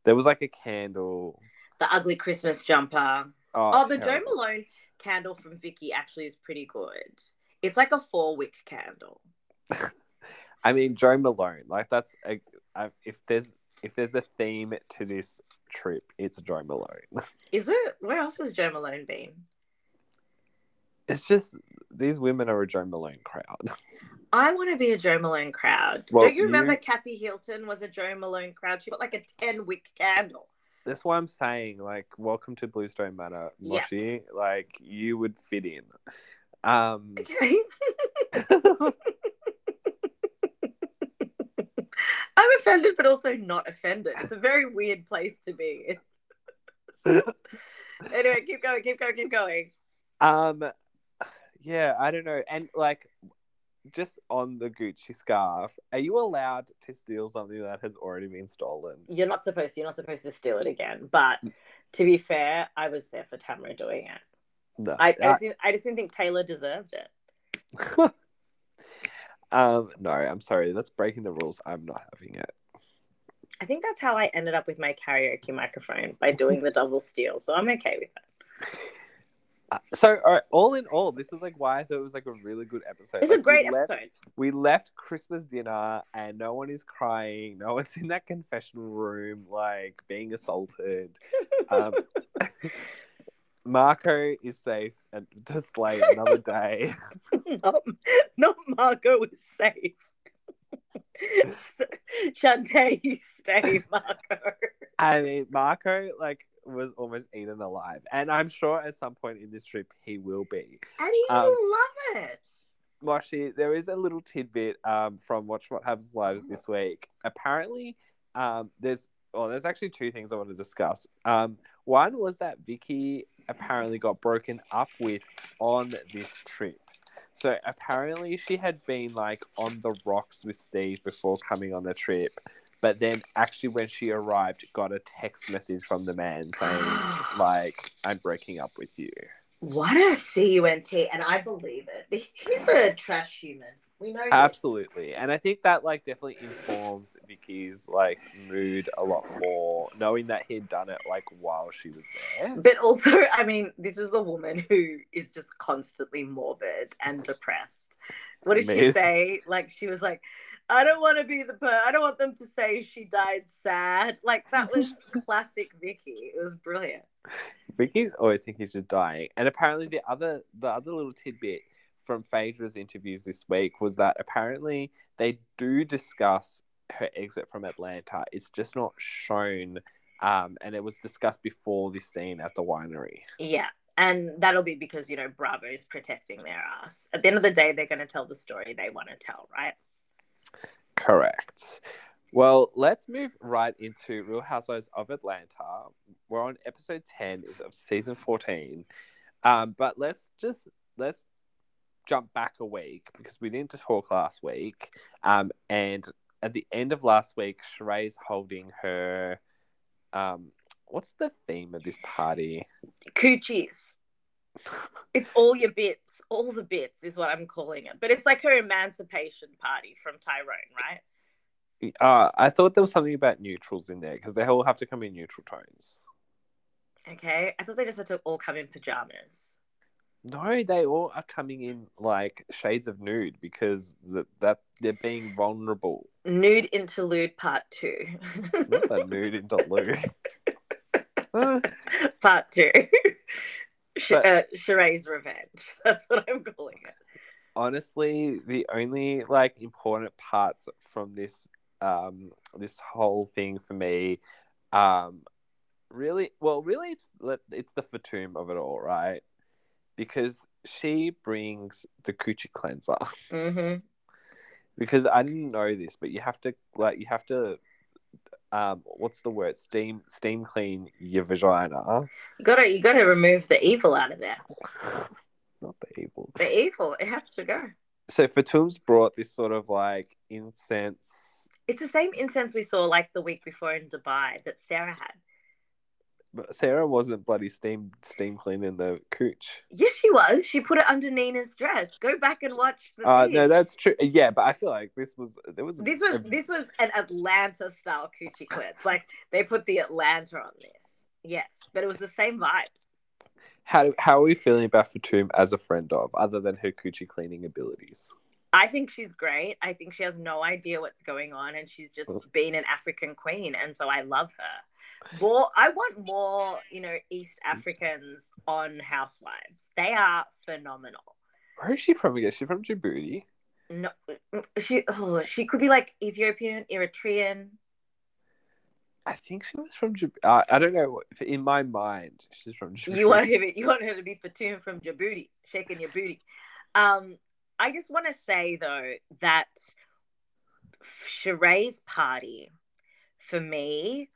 There was like a candle. The ugly Christmas jumper. Oh, oh the Jo Malone candle from Vicki actually is pretty good. It's like a four wick candle. I mean, Jo Malone, like that's a, a, if there's if there's a theme to this trip, it's Jo Malone. Is it? Where else has Jo Malone been? It's just these women are a Jo Malone crowd. I want to be a Jo Malone crowd. Well, Don't you remember you... Kathy Hilton was a Jo Malone crowd? She got like a 10 wick candle. That's why I'm saying, like, welcome to Bluestone Manor, Moshi. Yeah. Like, you would fit in. Um, okay. I'm offended, but also not offended. It's a very weird place to be. anyway, keep going, keep going, keep going. Um, yeah, I don't know. And like, just on the Gucci scarf, are you allowed to steal something that has already been stolen? You're not supposed to. You're not supposed to steal it again. But to be fair, I was there for Tamra doing it. No. I, I, Uh, just, didn't- I just didn't think Taylor deserved it. um, no, I'm sorry. That's breaking the rules. I'm not having it. I think that's how I ended up with my karaoke microphone by doing the double steal. So I'm okay with that. Uh, so, all, in all, this is like why I thought it was like a really good episode. It was Like, a great we left, episode. We left Christmas dinner and no one is crying. No one's in that confessional room, like being assaulted. Um, Marco is safe and to slay another day. not, not Marco is safe. Shantay, you stay, Marco. I mean, Marco like was almost eaten alive, and I'm sure at some point in this trip he will be. And he Um, will love it. Moshi, there is a little tidbit um, from Watch What Happens Live this week. Apparently, um, there's well, there's actually two things I want to discuss. Um, one was that Vicki apparently got broken up with on this trip. So apparently she had been like on the rocks with Steve before coming on the trip, but then actually when she arrived, got a text message from the man saying like, "I'm breaking up with you." What a CUNT, and I believe it. He's a trash human. We know this. Absolutely. And I think that like definitely informs Vicki's like mood a lot more, knowing that he'd done it like while she was there. But also, I mean, this is the woman who is just constantly morbid and depressed. What did she say? Like, she was like, I don't want to be the per. I don't want them to say she died sad. Like, that was classic Vicki. It was brilliant. Vicki's always thinking she's dying. And apparently the other the other little tidbit from Phaedra's interviews this week was that apparently they do discuss her exit from Atlanta. It's just not shown um, and it was discussed before this scene at the winery. Yeah. And that'll be because, you know, Bravo's protecting their ass. At the end of the day, they're going to tell the story they want to tell, right? Correct. Well, let's move right into Real Housewives of Atlanta. We're on episode 10 of season 14. Um, but let's just let's jump back a week because we didn't talk last week. Um, and at the end of last week, Sheree's holding her um what's the theme of this party? Coochies. It's all your bits. All the bits is what I'm calling it. But it's like her emancipation party from Tyrone, right? Uh, I thought there was something about neutrals in there because they all have to come in neutral tones. Okay. I thought they just had to all come in pajamas. No, they all are coming in like shades of nude because that, that they're being vulnerable. Nude interlude part two. Not a nude interlude. Uh, part two. Sh- uh, Sheree's revenge. That's what I'm calling it. honestly, the only like important parts from this um this whole thing for me, um, really well, really it's it's the Fatum of it all, right? Because she brings the coochie cleanser. hmm because I didn't know this, but you have to like you have to um what's the word steam steam clean your vagina. You gotta you gotta remove the evil out of there. Not the evil. The evil, it has to go. So Fatum's brought this sort of like incense. It's the same incense we saw like the week before in Dubai that Sara had. But Sara wasn't bloody steam steam cleaning the cooch. Yes, she was. She put it under Nina's dress. Go back and watch the. Uh, thing. no, that's true. Yeah, but I feel like this was there was this was a- this was an Atlanta style coochie cleanse. Like they put the Atlanta on this. Yes, but it was the same vibes. how do, how are we feeling about Fatum as a friend of other than her coochie cleaning abilities? I think she's great. I think she has no idea what's going on, and she's just been an African queen, and so I love her. More, I want more, you know, East Africans on Housewives. They are phenomenal. Where is she from again? She's from Djibouti? No, she oh, she could be like Ethiopian, Eritrean. I think she was from Djibouti. Uh, I don't know. In my mind, she's from Djibouti. You want her to, you want her to be Fatum from Djibouti, shaking your booty. Um, I just want to say though that Sheree's party for me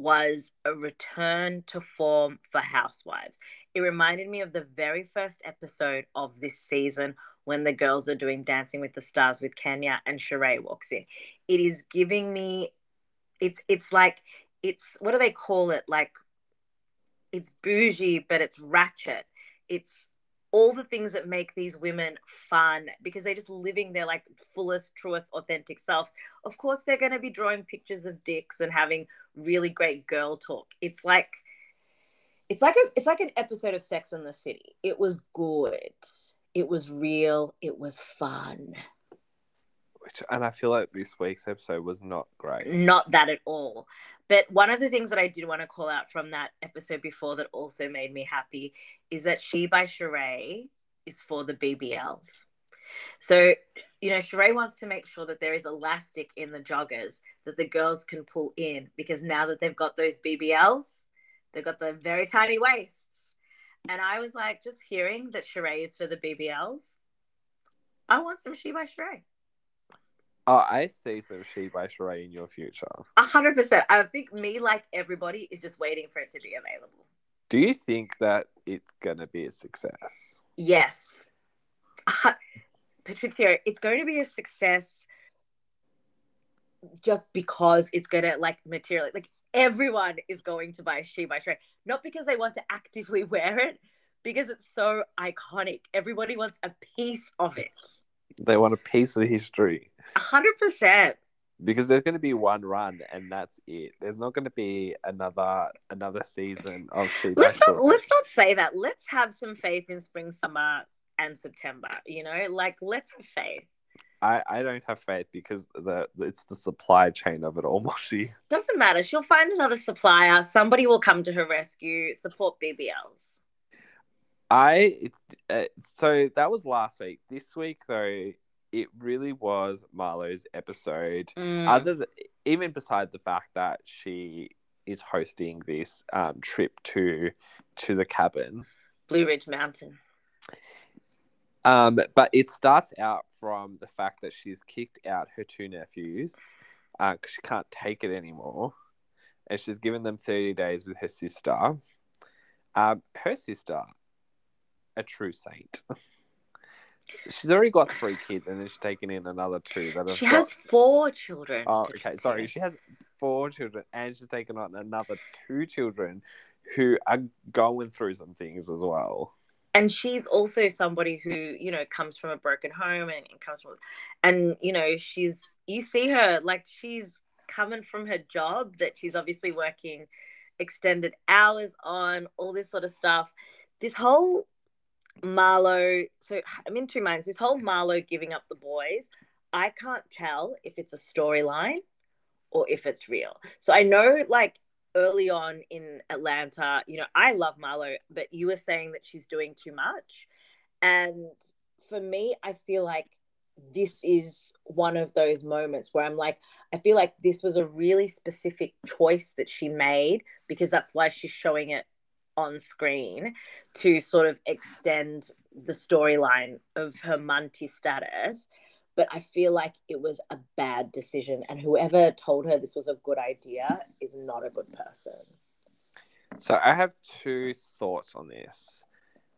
was a return to form for Housewives. It reminded me of the very first episode of this season when the girls are doing Dancing with the Stars with Kenya and Sheree walks in. It is giving me it's it's like it's what do they call it? Like it's bougie, but it's ratchet. It's all the things that make these women fun because they're just living their like fullest, truest, authentic selves. Of course, they're going to be drawing pictures of dicks and having really great girl talk. It's like, it's like a, it's like an episode of Sex in the City. It was good. It was real. It was fun. Which, and I feel like this week's episode was not great. Not that at all. But one of the things that I did want to call out from that episode before that also made me happy is that She by Sheree is for the BBLs. So, you know, Sheree wants to make sure that there is elastic in the joggers that the girls can pull in because now that they've got those BBLs, they've got the very tiny waists. And I was like, just hearing that Sheree is for the BBLs, I want some She by Sheree. Oh, I see some She by Sheree in your future. A hundred percent. I think me, like everybody, is just waiting for it to be available. Do you think that it's gonna be a success? Yes. Patrizio, it's going to be a success just because it's gonna like material like everyone is going to buy She by Sheree. Not because they want to actively wear it, because it's so iconic. Everybody wants a piece of it. They want a piece of history. A hundred percent. Because there's going to be one run and that's it. There's not going to be another another season of She Let's not let's not say that. Let's have some faith in spring, summer, and September. You know, like let's have faith. I, I don't have faith because the it's the supply chain of it all, Moshi. Doesn't matter. She'll find another supplier. Somebody will come to her rescue. Support BBLs. I uh, so that was last week. This week though, it really was Marlo's episode. Mm. Other than, even besides the fact that she is hosting this um, trip to to the cabin, Blue Ridge Mountain. Um, but it starts out from the fact that she's kicked out her two nephews because she can't take it anymore, and she's given them thirty days with her sister. Um, her sister, a true saint. She's already got three kids, and then she's taken in another two that She got- has four children. Oh, okay. Sorry, she has four children, and she's taken on another two children who are going through some things as well. And she's also somebody who you know comes from a broken home and, and comes from and you know she's you see her like she's coming from her job that she's obviously working extended hours on all this sort of stuff. This whole marlo so i'm in two minds this whole marlo giving up the boys i can't tell if it's a storyline or if it's real. So i know like early on in Atlanta, you know, I love Marlo, but you were saying that she's doing too much. And for me, I feel like this is one of those moments where I'm like, I feel like this was a really specific choice that she made because that's why she's showing it on screen to sort of extend the storyline of her Munty status. But I feel like it was a bad decision. And whoever told her this was a good idea is not a good person. So I have two thoughts on this.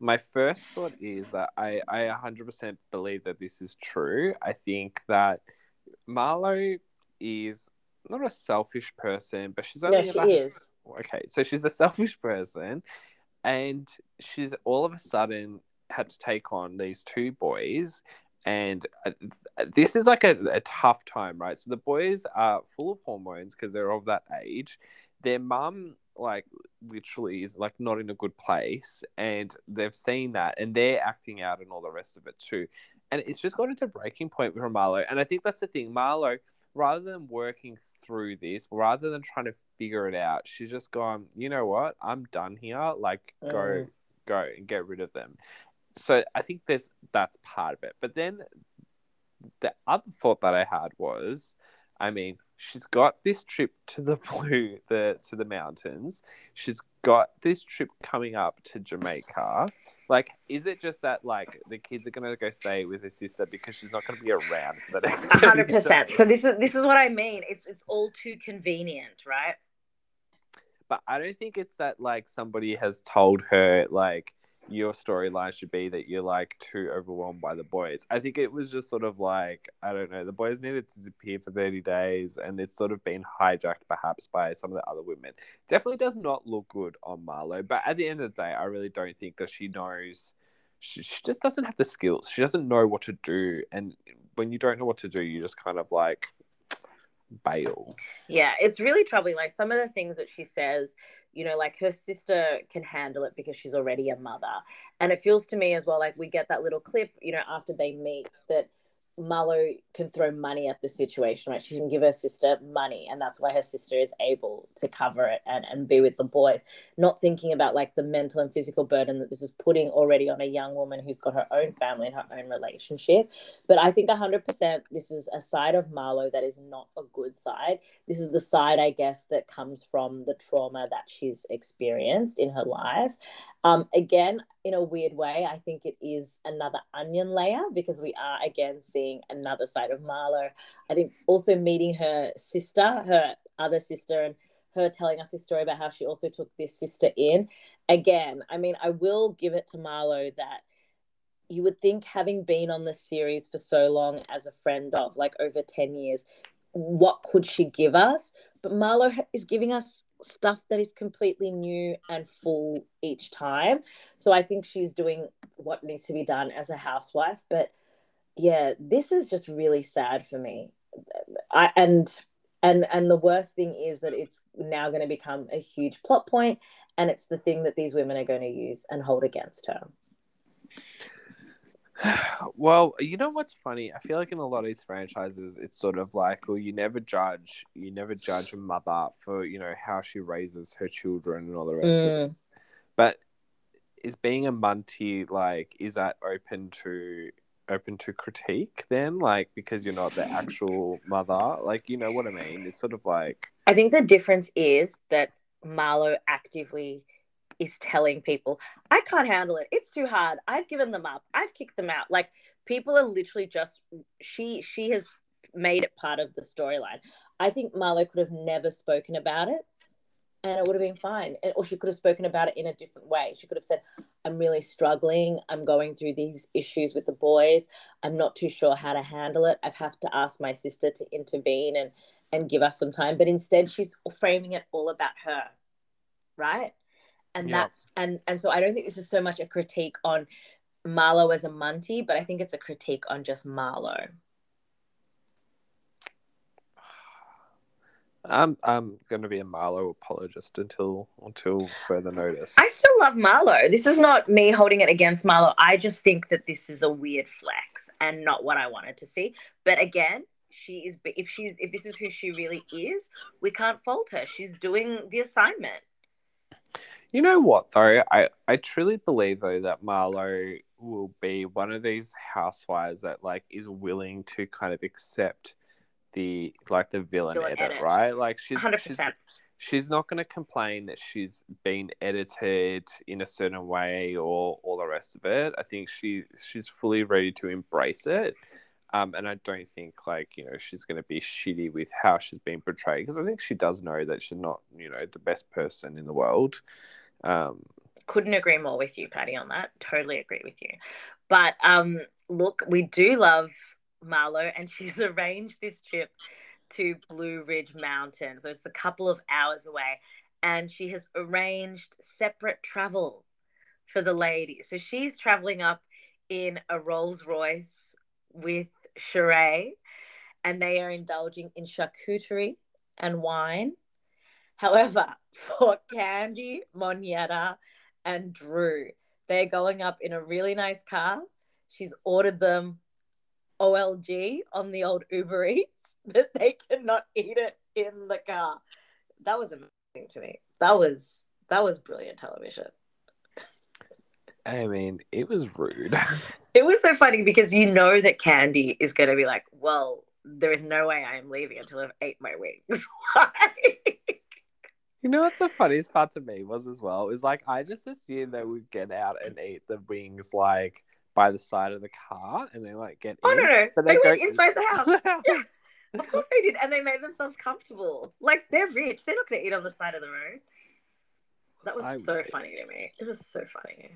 My first thought is that I, I 100% believe that this is true. I think that Marlo is not a selfish person, but she's only Yeah, she about- is. okay, so she's a selfish person, and she's all of a sudden had to take on these two boys, and uh, this is like a, a tough time, right? So the boys are full of hormones because they're of that age. Their mum, like, literally is like not in a good place, and they've seen that, and they're acting out and all the rest of it too. And it's just got to breaking point with Marlo, and I think that's the thing, Marlo rather than working through this, rather than trying to figure it out, she's just gone, you know what? I'm done here. Like, go, Mm. go and get rid of them. So I think there's that's part of it. But then the other thought that I had was, I mean, she's got this trip to the blue, the to the mountains. She's got this trip coming up to Jamaica. Like, is it just that like the kids are gonna go stay with her sister because she's not gonna be around for the next hundred percent. So this is this is what I mean. It's it's all too convenient, right? but I don't think it's that like somebody has told her like, your storyline should be that you're like too overwhelmed by the boys. I think it was just sort of like I don't know, the boys needed to disappear for 30 days and it's sort of been hijacked perhaps by some of the other women. Definitely does not look good on Marlo, but at the end of the day, I really don't think that she knows she, she just doesn't have the skills. She doesn't know what to do and when you don't know what to do, you just kind of like bail. Yeah, it's really troubling. Like some of the things that she says, you know, like her sister can handle it because she's already a mother. And it feels to me as well like we get that little clip, you know, after they meet that Marlo can throw money at the situation, right? She can give her sister money, and that's why her sister is able to cover it and, and be with the boys, not thinking about like the mental and physical burden that this is putting already on a young woman who's got her own family and her own relationship. But I think 100% this is a side of Marlo that is not a good side. This is the side, I guess, that comes from the trauma that she's experienced in her life. Um, again, in a weird way, I think it is another onion layer because we are again seeing another side of Marlo. I think also meeting her sister, her other sister, and her telling us this story about how she also took this sister in. Again, I mean, I will give it to Marlo that you would think having been on the series for so long as a friend of like over 10 years, what could she give us? But Marlo is giving us stuff that is completely new and full each time. So I think she's doing what needs to be done as a housewife. But yeah, this is just really sad for me. I and and and the worst thing is that it's now going to become a huge plot point and it's the thing that these women are going to use and hold against her. well, you know what's funny? I feel like in a lot of these franchises, it's sort of like, well, you never judge, you never judge a mother for you know how she raises her children and all the rest mm. of it. Mm. But is being a Munty like is that open to open to critique then? Like because you're not the actual mother, like you know what I mean? It's sort of like I think the difference is that Marlo actively is telling people, I can't handle it. It's too hard. I've given them up. I've kicked them out. Like people are literally just she she has made it part of the storyline. I think Marlo could have never spoken about it and it would have been fine. Or she could have spoken about it in a different way. She could have said, I'm really struggling. I'm going through these issues with the boys. I'm not too sure how to handle it. I've have to ask my sister to intervene and and give us some time. But instead she's framing it all about her. Right? And yeah. that's and and so i don't think this is so much a critique on marlo as a munty but i think it's a critique on just marlo I'm I'm going to be a Marlo apologist until until further notice. I still love Marlo. This is not me holding it against Marlo. I just think that this is a weird flex and not what I wanted to see. But again, she is if she's if this is who she really is, we can't fault her. She's doing the assignment. You know what though? I, I truly believe though that Marlo will be one of these housewives that like is willing to kind of accept the like the villain, edit, edit, right? Like she's 100%. she's she's not going to complain that she's been edited in a certain way or all the rest of it. I think she she's fully ready to embrace it. Um, and I don't think like you know she's going to be shitty with how she's been portrayed because I think she does know that she's not you know the best person in the world. Um, Couldn't agree more with you, Patty, on that. Totally agree with you. But um, look, we do love Marlo, and she's arranged this trip to Blue Ridge Mountain. So it's a couple of hours away. And she has arranged separate travel for the lady. So she's traveling up in a Rolls Royce with Sheree, and they are indulging in charcuterie and wine. However, for Kandi, Monyetta, and Drew, they're going up in a really nice car. She's ordered them OLG on the old Uber Eats, but they cannot eat it in the car. That was amazing to me. That was that was brilliant television. I mean, it was rude. it was so funny because you know that Kandi is going to be like, "Well, there is no way I am leaving until I've ate my wings." You know what the funniest part to me was as well is like I just assumed they would get out and eat the wings like by the side of the car and they like get. Oh in, no no! But they, they went inside the house. yeah, of course they did, and they made themselves comfortable. Like they're rich; they're not going to eat on the side of the road. That was I so funny to me. It was so funny.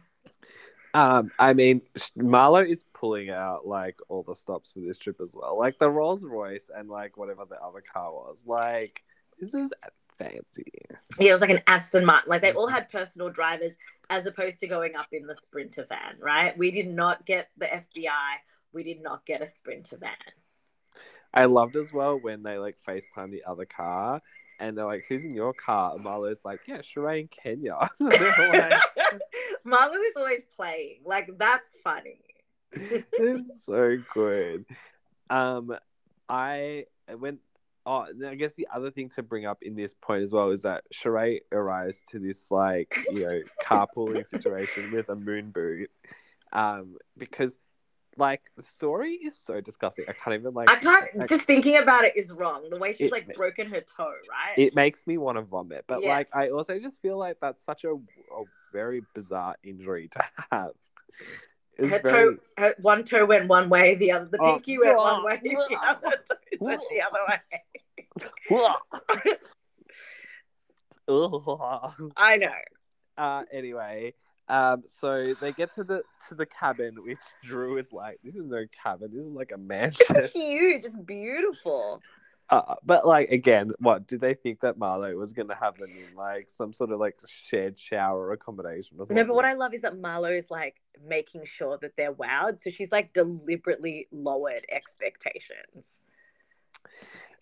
Um, I mean, Marlo is pulling out like all the stops for this trip as well, like the Rolls Royce and like whatever the other car was. Like, this is fancy. Yeah, it was like an Aston Martin. Like they all had personal drivers as opposed to going up in the Sprinter van, right? We did not get the FBI. We did not get a Sprinter van. I loved as well when they like FaceTime the other car and they're like, "Who's in your car?" And Marlo's like, "Yeah, Sheree in Kenya." like, Marlo is always playing. Like that's funny. it's so good. Um, I went. Oh, I guess the other thing to bring up in this point as well is that Sheree arrives to this like you know carpooling situation with a moon boot, um, because like the story is so disgusting. I can't even like. I can't. I, just thinking about it is wrong. The way she's like broken her toe, right? it makes me want to vomit. But Yeah. like, I also just feel like that's such a, a very bizarre injury to have. It's her very- toe, her one toe went one way, the other, the Oh, pinky went one blah, way, the blah. other toes went the other way. I know. uh, anyway, um, so they get to the to the cabin, which Drew is like, "This is no cabin. This is like a mansion." It's huge. It's beautiful. Uh, but like again, what did they think that Marlo was gonna have them in like some sort of like shared shower accommodation or something? No, but what I love is that Marlo is like making sure that they're wowed. So she's like deliberately lowered expectations.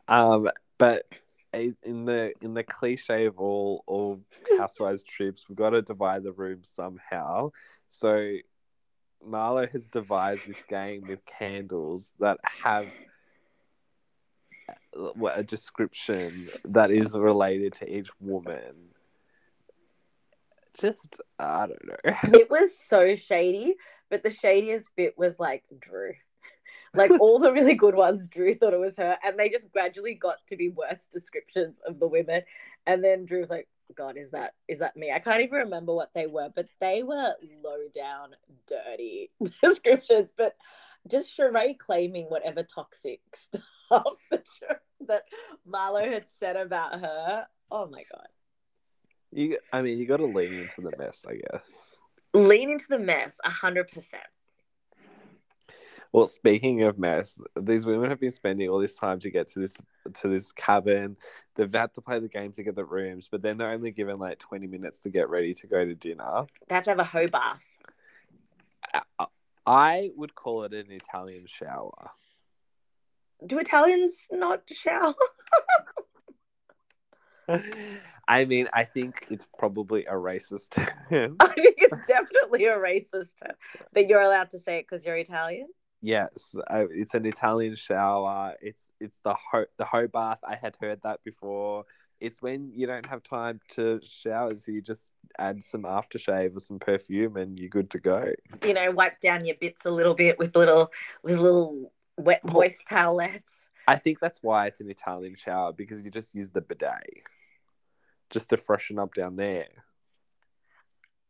Um, but in the in the cliche of all all housewives trips, we've got to divide the room somehow. So Marlo has devised this game with candles that have a description that is related to each woman. Just I don't know. It was so shady, but the shadiest bit was like Drew. Like all the really good ones, Drew thought it was her, and they just gradually got to be worse descriptions of the women. And then Drew was like, God, is that is that me? I can't even remember what they were, but they were low down, dirty descriptions. But just Sheree claiming whatever toxic stuff that, that Marlo had said about her. Oh my god. You, I mean, you got to lean into the mess, I guess. Lean into the mess, a hundred percent. Well, speaking of mess, these women have been spending all this time to get to this to this cabin. They've had to play the game to get the rooms, but then they're only given like twenty minutes to get ready to go to dinner. They have to have a hoe bath. I- would call it an Italian shower. Do Italians not shower? I mean, I think it's probably a racist term. I think it's definitely a racist term, but you're allowed to say it because you're Italian. yes, uh, it's an Italian shower. It's it's the ho- the hoe bath. I had heard that before. It's when you don't have time to shower, so you just add some aftershave or some perfume, and you're good to go. You know, wipe down your bits a little bit with little with little wet moist towelettes. I think that's why it's an Italian shower because you just use the bidet just to freshen up down there.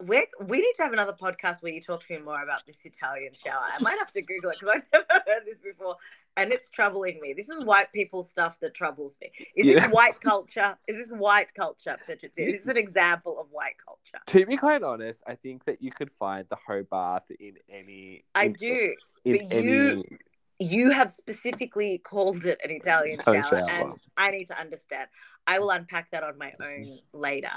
We we need to have another podcast where you talk to me more about this Italian shower. I might have to Google it because I've never heard this before, and it's troubling me. This is white people stuff that troubles me. Is Yeah. this white culture? Is this white culture? Is this an example of white culture? To be quite honest, I think that you could find the hoe bath in any. I in- do. In but any. you- You have specifically called it an Italian shower, Italian shower. and I need to understand. I will unpack that on my own later.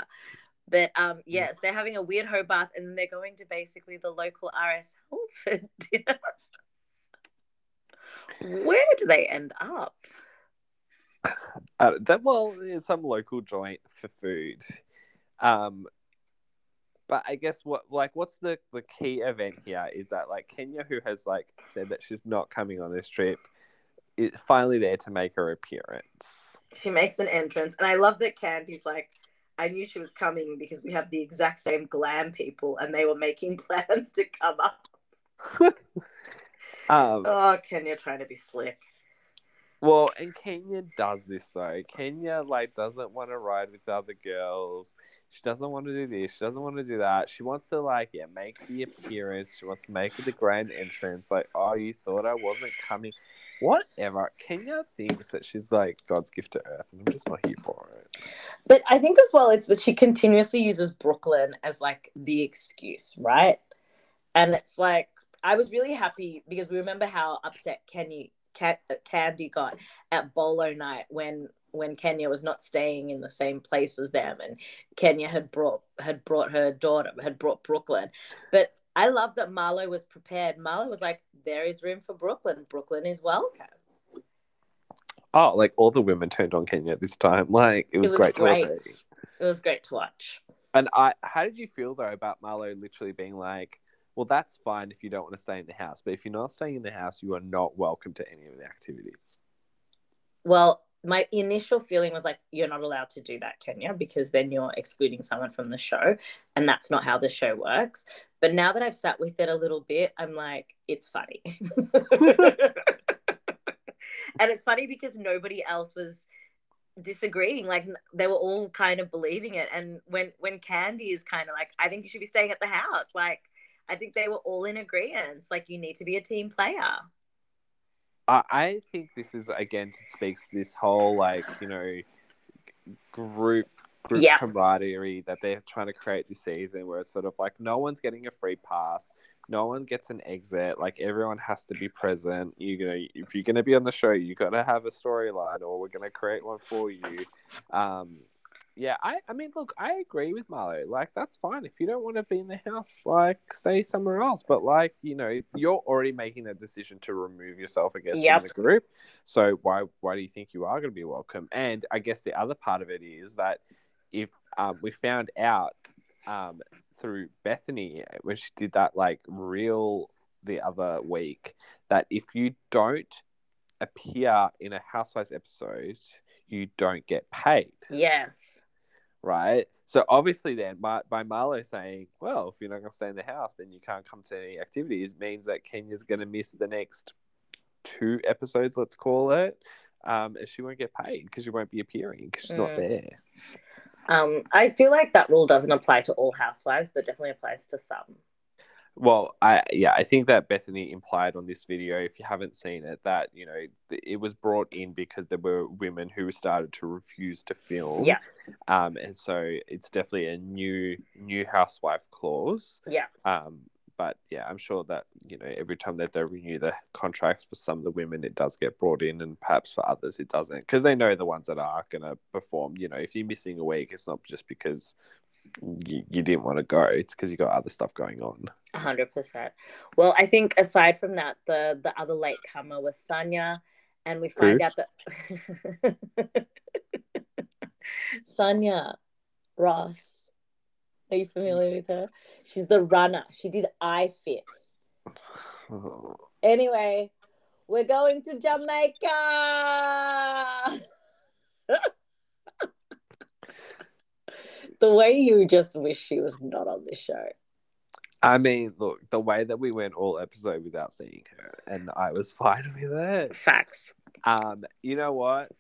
But um, yes, they're having a weird hoe bath, and they're going to basically the local RSL for dinner. Where do they end up? Uh, that well, it's some local joint for food. Um, but I guess what like what's the the key event here is that like Kenya, who has like said that she's not coming on this trip, is finally there to make her appearance. She makes an entrance, and I love that Kandi's like, I knew she was coming because we have the exact same glam people, and they were making plans to come up. Um, Oh, Kenya trying to be slick. Well, and Kenya does this though. Kenya like doesn't want to ride with the other girls. She doesn't want to do this. She doesn't want to do that. She wants to like yeah make the appearance. She wants to make the grand entrance. Like oh, you thought I wasn't coming. Whatever. Kenya thinks that she's like God's gift to Earth, and I'm just not here for it. But I think as well, it's that she continuously uses Brooklyn as like the excuse, right? and it's like I was really happy because we remember how upset Kenny uh, Kandi got at Bolo night when when Kenya was not staying in the same place as them, and Kenya had brought had brought her daughter, had brought Brooklyn. But I love that Marlo was prepared. Marlo was like, "There is room for Brooklyn. Brooklyn is welcome." Oh, like all the women turned on Kenya this time. Like it was, it was great, great, to watch. It was great to watch. And I, how did you feel though about Marlo literally being like, "Well, that's fine if you don't want to stay in the house, but if you're not staying in the house, you are not welcome to any of the activities." Well, my initial feeling was like, you're not allowed to do that, Kenya, because then you're excluding someone from the show. And that's not how the show works. But now that I've sat with it a little bit, I'm like, it's funny. and it's funny because nobody else was disagreeing like they were all kind of believing it and when when kandi is kind of like i think you should be staying at the house like i think they were all in agreement like you need to be a team player I think this is again speaks this whole like you know group group yeah. camaraderie that they're trying to create this season, where it's sort of like no one's getting a free pass, no one gets an exit, like everyone has to be present. You know, if you're going to be on the show, you got to have a storyline, or we're going to create one for you. Um, yeah, I, I mean, look, I agree with Marlo. Like, that's fine. If you don't want to be in the house, like, stay somewhere else. But, like, you know, you're already making a decision to remove yourself, I guess, yep. from the group. So why why do you think you are going to be welcome? And I guess the other part of it is that if um, we found out um, through Bethany when she did that, like, real the other week, that if you don't appear in a Housewives episode, you don't get paid. Yes right? So obviously, then by, by Marlo saying, "Well, if you're not going to stay in the house, then you can't come to any activities," means that Kenya's going to miss the next two episodes, let's call it, um, and she won't get paid because she won't be appearing because she's mm. not there. Um, I feel like that rule doesn't apply to all housewives, but definitely applies to some. Well, I yeah, I think that Bethany implied on this video, if you haven't seen it, that you know it was brought in because there were women who started to refuse to film. Yeah. Um, and so it's definitely a new new housewife clause. Yeah. Um, but yeah, I'm sure that you know every time that they renew the contracts for some of the women, it does get brought in, and perhaps for others it doesn't, because they know the ones that are going to perform. You know, if you're missing a week, it's not just because you, you didn't want to go; it's because you got other stuff going on hundred percent. Well, I think aside from that, the the other late comer was Sanya, and we find out that Sanya Ross. Are you familiar with her? She's the runner. She did I Fit. Anyway, we're going to Jamaica. the way you just wish she was not on this show. I mean, look, the way that we went all episode without seeing her, and I was fine with it. Facts. Um, you know what?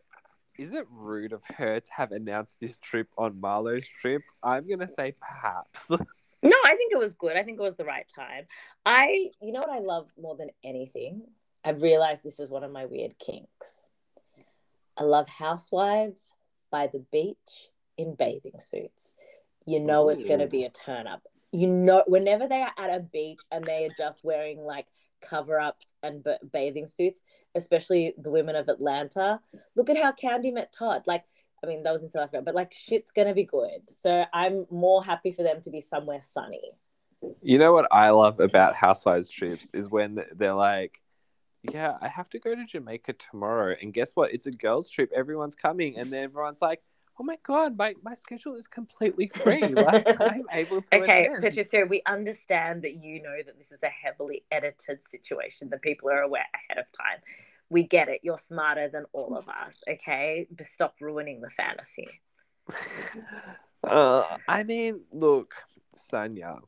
Is it rude of her to have announced this trip on Marlo's trip? I'm gonna say perhaps. no, I think it was good. I think it was the right time. I, you know what I love more than anything? I've realized this is one of my weird kinks. I love housewives by the beach in bathing suits. You know it's going to be a turn up you know, whenever they are at a beach and they are just wearing like cover ups and b- bathing suits, especially the women of Atlanta, look at how Kandi met Todd. Like, I mean, that was in South Africa, but like shit's gonna be good. So I'm more happy for them to be somewhere sunny. You know what I love about Housewives trips is when they're like, yeah, I have to go to Jamaica tomorrow. And guess what? It's a girls' trip. Everyone's coming. And then everyone's like, oh my god, my, my schedule is completely free. Like I'm able to. Okay, Patricia, we understand that you know that this is a heavily edited situation, that people are aware ahead of time. We get it. You're smarter than all of us. Okay, but stop ruining the fantasy. Uh, I mean, look, Sanya.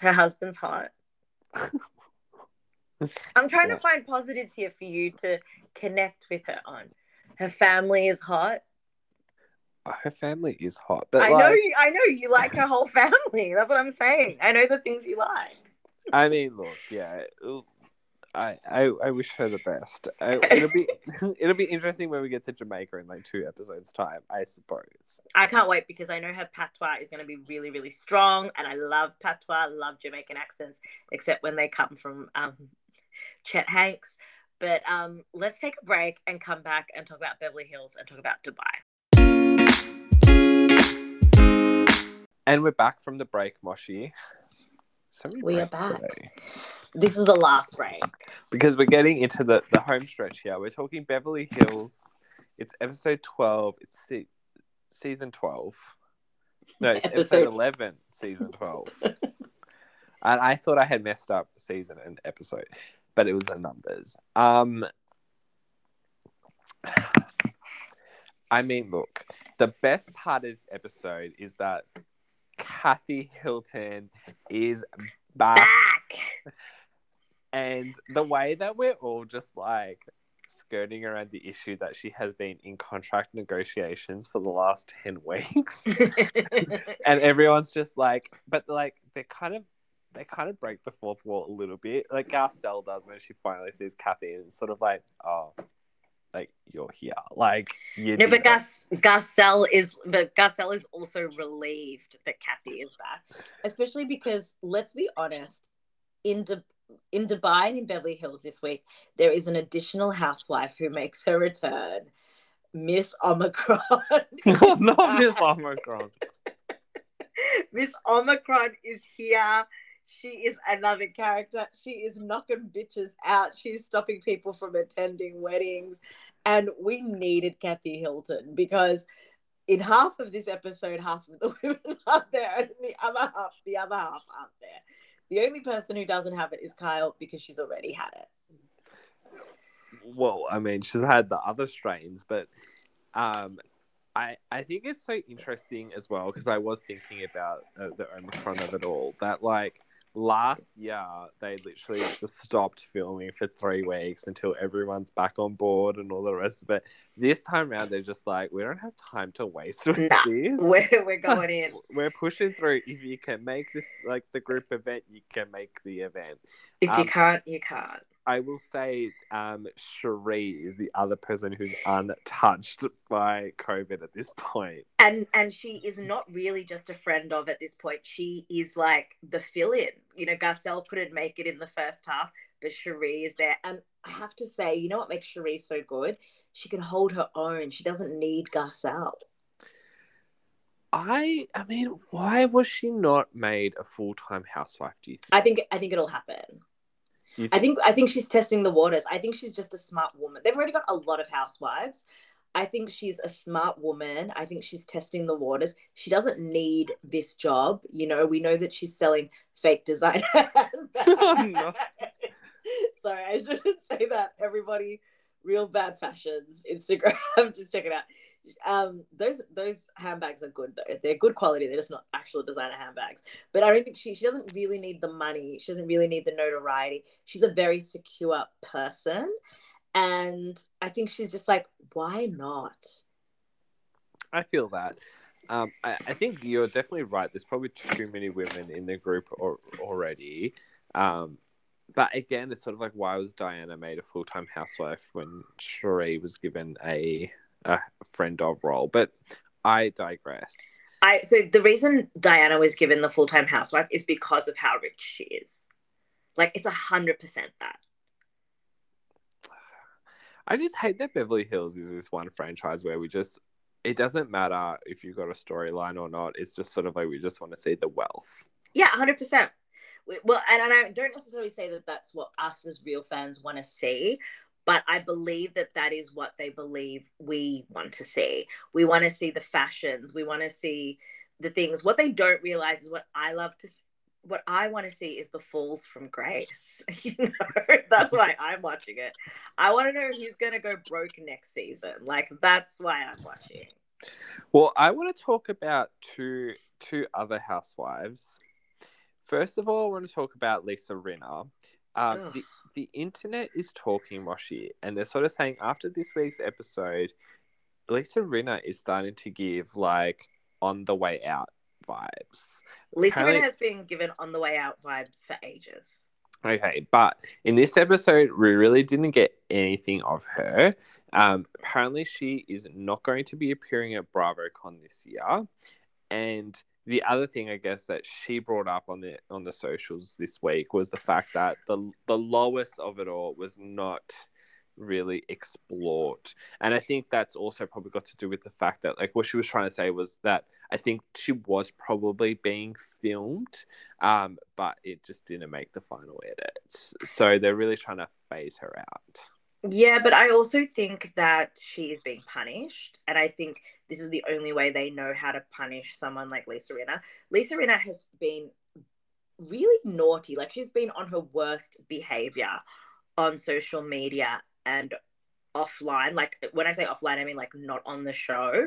Her husband's hot. I'm trying yeah. to find positives here for you to connect with her on. Her family is hot. Her family is hot, but I like... know you. I know you like her whole family. That's what I'm saying. I know the things you like. I mean, look, yeah. I, I, I wish her the best. I, it'll be it'll be interesting when we get to Jamaica in like two episodes time, I suppose. I can't wait because I know her patois is going to be really really strong, and I love patois, love Jamaican accents, except when they come from um, Chet Hanks. But um, let's take a break and come back and talk about Beverly Hills and talk about Dubai. And we're back from the break, Moshi. So many We are back. today. This is the last break. because we're getting into the, the home stretch here. We're talking Beverly Hills. It's episode 12. It's se- season 12. No, it's episode, Episode- 11, season 12. and I thought I had messed up season and episode, but it was the numbers. Um, I mean, look, the best part of this episode is that Kathy Hilton is back Back. and the way that we're all just like skirting around the issue that she has been in contract negotiations for the last 10 weeks and everyone's just like but like they're kind of they kind of break the fourth wall a little bit like Garcelle does when she finally sees Kathy and it's sort of like oh like you're here like you no, did but it. Gus Garcelle is but Garcelle is also relieved that Kathy is back. especially because let's be honest, in Du- in Dubai and in Beverly Hills this week, there is an additional housewife who makes her return, Miss Omicron. not Miss Omicron Miss Omicron is here. She is another character. She is knocking bitches out. She's stopping people from attending weddings, and we needed Kathy Hilton because. In half of this episode, half of the women aren't there, and in the other half, the other half aren't there. The only person who doesn't have it is Kyle because she's already had it. well, I mean, she's had the other strains, but um, I I think it's so interesting as well because I was thinking about uh, the Omicron of it all. That like last year they literally just stopped filming for three weeks until everyone's back on board and all the rest of it. This time around, they're just like, we don't have time to waste with Nah. this. We're, we're going in. We're pushing through. If you can make this like the group event, you can make the event. If you Um, can't, you can't. I will say um, Sheree is the other person who's untouched by COVID at this point. And and she is not really just a friend of at this point. She is like the fill-in. You know, Garcelle couldn't make it in the first half, but Sheree is there. And I have to say, you know what makes Sheree so good? She can hold her own. She doesn't need Garcelle. I, I mean, why was she not made a full time housewife? Do you think? I think I think it'll happen. You I think I think she's testing the waters. I think she's just a smart woman. They've already got a lot of housewives. I think she's a smart woman. I think she's testing the waters. She doesn't need this job. You know, we know that she's selling fake designer Oh, no. Sorry, I shouldn't say that. Everybody, real bad fashions Instagram. just check it out. Um, those those handbags are good though. They're good quality. They're just not actual designer handbags. But I don't think she she doesn't really need the money. She doesn't really need the notoriety. She's a very secure person, and I think she's just like, why not? I feel that. Um, I, I think you're definitely right. There's probably too many women in the group or, already. Um, but again, it's sort of like why was Diana made a full time housewife when Sheree was given a, a friend of role? But I digress. I so the reason Diana was given the full-time housewife is because of how rich she is. Like it's a hundred percent that. I just hate that Beverly Hills is this one franchise where we just it doesn't matter if you've got a storyline or not. It's just sort of like we just want to see the wealth. Yeah, hundred percent. Well, and, and I don't necessarily say that that's what us as real fans want to see. But I believe that that is what they believe we want to see. We want to see the fashions. We want to see the things. What they don't realize is what I love to. s- What I want to see is the falls from grace. You know, that's why I'm watching it. I want to know who's going to go broke next season. Like that's why I'm watching. Well, I want to talk about two two other housewives. First of all, I want to talk about Lisa Rinna. Um, the, the internet is talking Moshi, and they're sort of saying after this week's episode, Lisa Rinna is starting to give like on the way out vibes. Lisa Apparently- Rinna has been given on the way out vibes for ages. Okay, but in this episode, we really didn't get anything of her. Um, apparently, she is not going to be appearing at BravoCon this year, and the other thing I guess that she brought up on the on the socials this week was the fact that the the Lois of it all was not really explored. And I think that's also probably got to do with the fact that like what she was trying to say was that I think she was probably being filmed, um, but it just didn't make the final edits. So they're really trying to phase her out. Yeah, but I also think that she is being punished, and I think this is the only way they know how to punish someone like Lisa Rinna. Lisa Rinna has been really naughty, like she's been on her worst behavior on social media and offline like when i say offline i mean like not on the show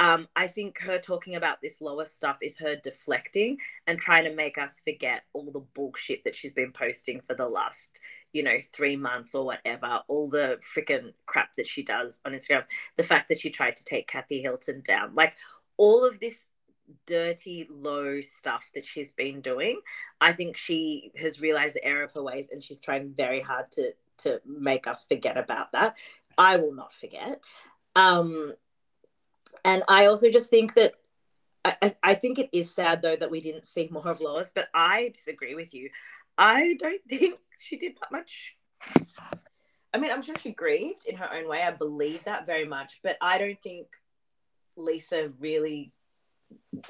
um i think her talking about this Lois stuff is her deflecting and trying to make us forget all the bullshit that she's been posting for the last you know three months or whatever all the freaking crap that she does on instagram the fact that she tried to take kathy hilton down like all of this dirty low stuff that she's been doing i think she has realized the error of her ways and she's trying very hard to to make us forget about that. I will not forget. Um, and I also just think that I, I think it is sad though that we didn't see more of Lois, but I disagree with you. I don't think she did that much. I mean, I'm sure she grieved in her own way. I believe that very much, but I don't think Lisa really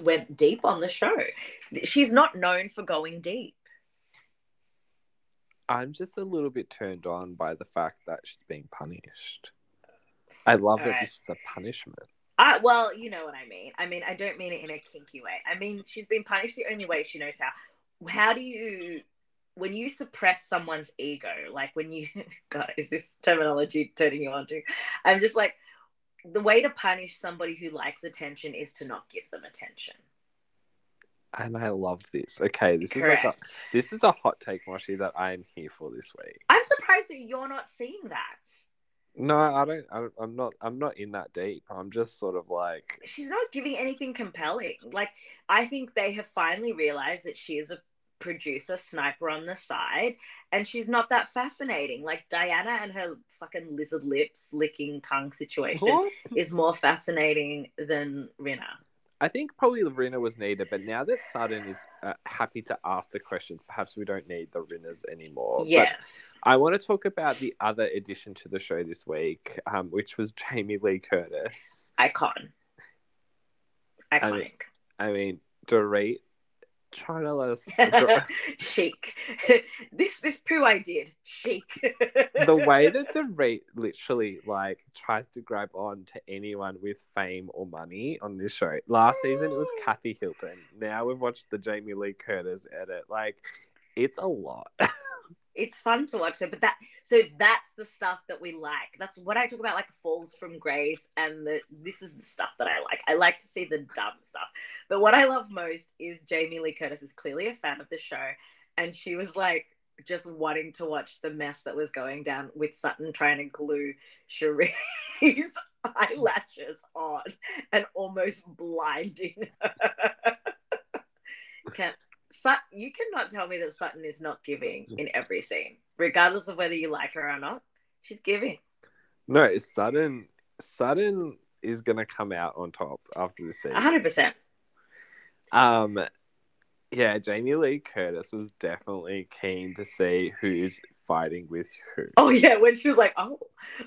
went deep on the show. She's not known for going deep. I'm just a little bit turned on by the fact that she's being punished. I love All that right. this is a punishment. Uh, well, you know what I mean. I mean, I don't mean it in a kinky way. I mean, she's been punished the only way she knows how. How do you, when you suppress someone's ego, like when you, God, is this terminology turning you on to? I'm just like, the way to punish somebody who likes attention is to not give them attention and I love this. Okay, this Correct. is like a, this is a hot take, Moshi, that I am here for this week. I'm surprised that you're not seeing that. No, I don't. I, am not. I'm not in that deep. I'm just sort of like. She's not giving anything compelling. Like I think they have finally realized that she is a producer sniper on the side, and she's not that fascinating. Like Diana and her fucking lizard lips licking tongue situation what? is more fascinating than rinna I think probably rinna was needed, but now that Sutton is uh, happy to ask the questions, perhaps we don't need the Rinnas anymore. Yes. But I want to talk about the other addition to the show this week, um, which was Jamie Lee Curtis. Icon. Iconic. I mean, I mean Dorit trying to let us chic. this this poo I did chic. the way that rate literally like tries to grab on to anyone with fame or money on this show. Last season it was mm. Kathy Hilton. Now we've watched the Jamie Lee Curtis edit. Like it's a lot it's fun to watch them but that so that's the stuff that we like. That's what i talk about like falls from grace and the this is the stuff that i like. I like to see the dumb stuff. But what i love most is jamie lee curtis is clearly a fan of the show and she was like just wanting to watch the mess that was going down with sutton trying to glue Sheree's eyelashes on and almost blinding her. Can't Sut- you cannot tell me that Sutton is not giving in every scene, regardless of whether you like her or not. She's giving. No, it's Sutton. Sutton is gonna come out on top after this season. hundred percent. Um, yeah, Jamie Lee Curtis was definitely keen to see who's fighting with who. Oh yeah, when she was like, oh,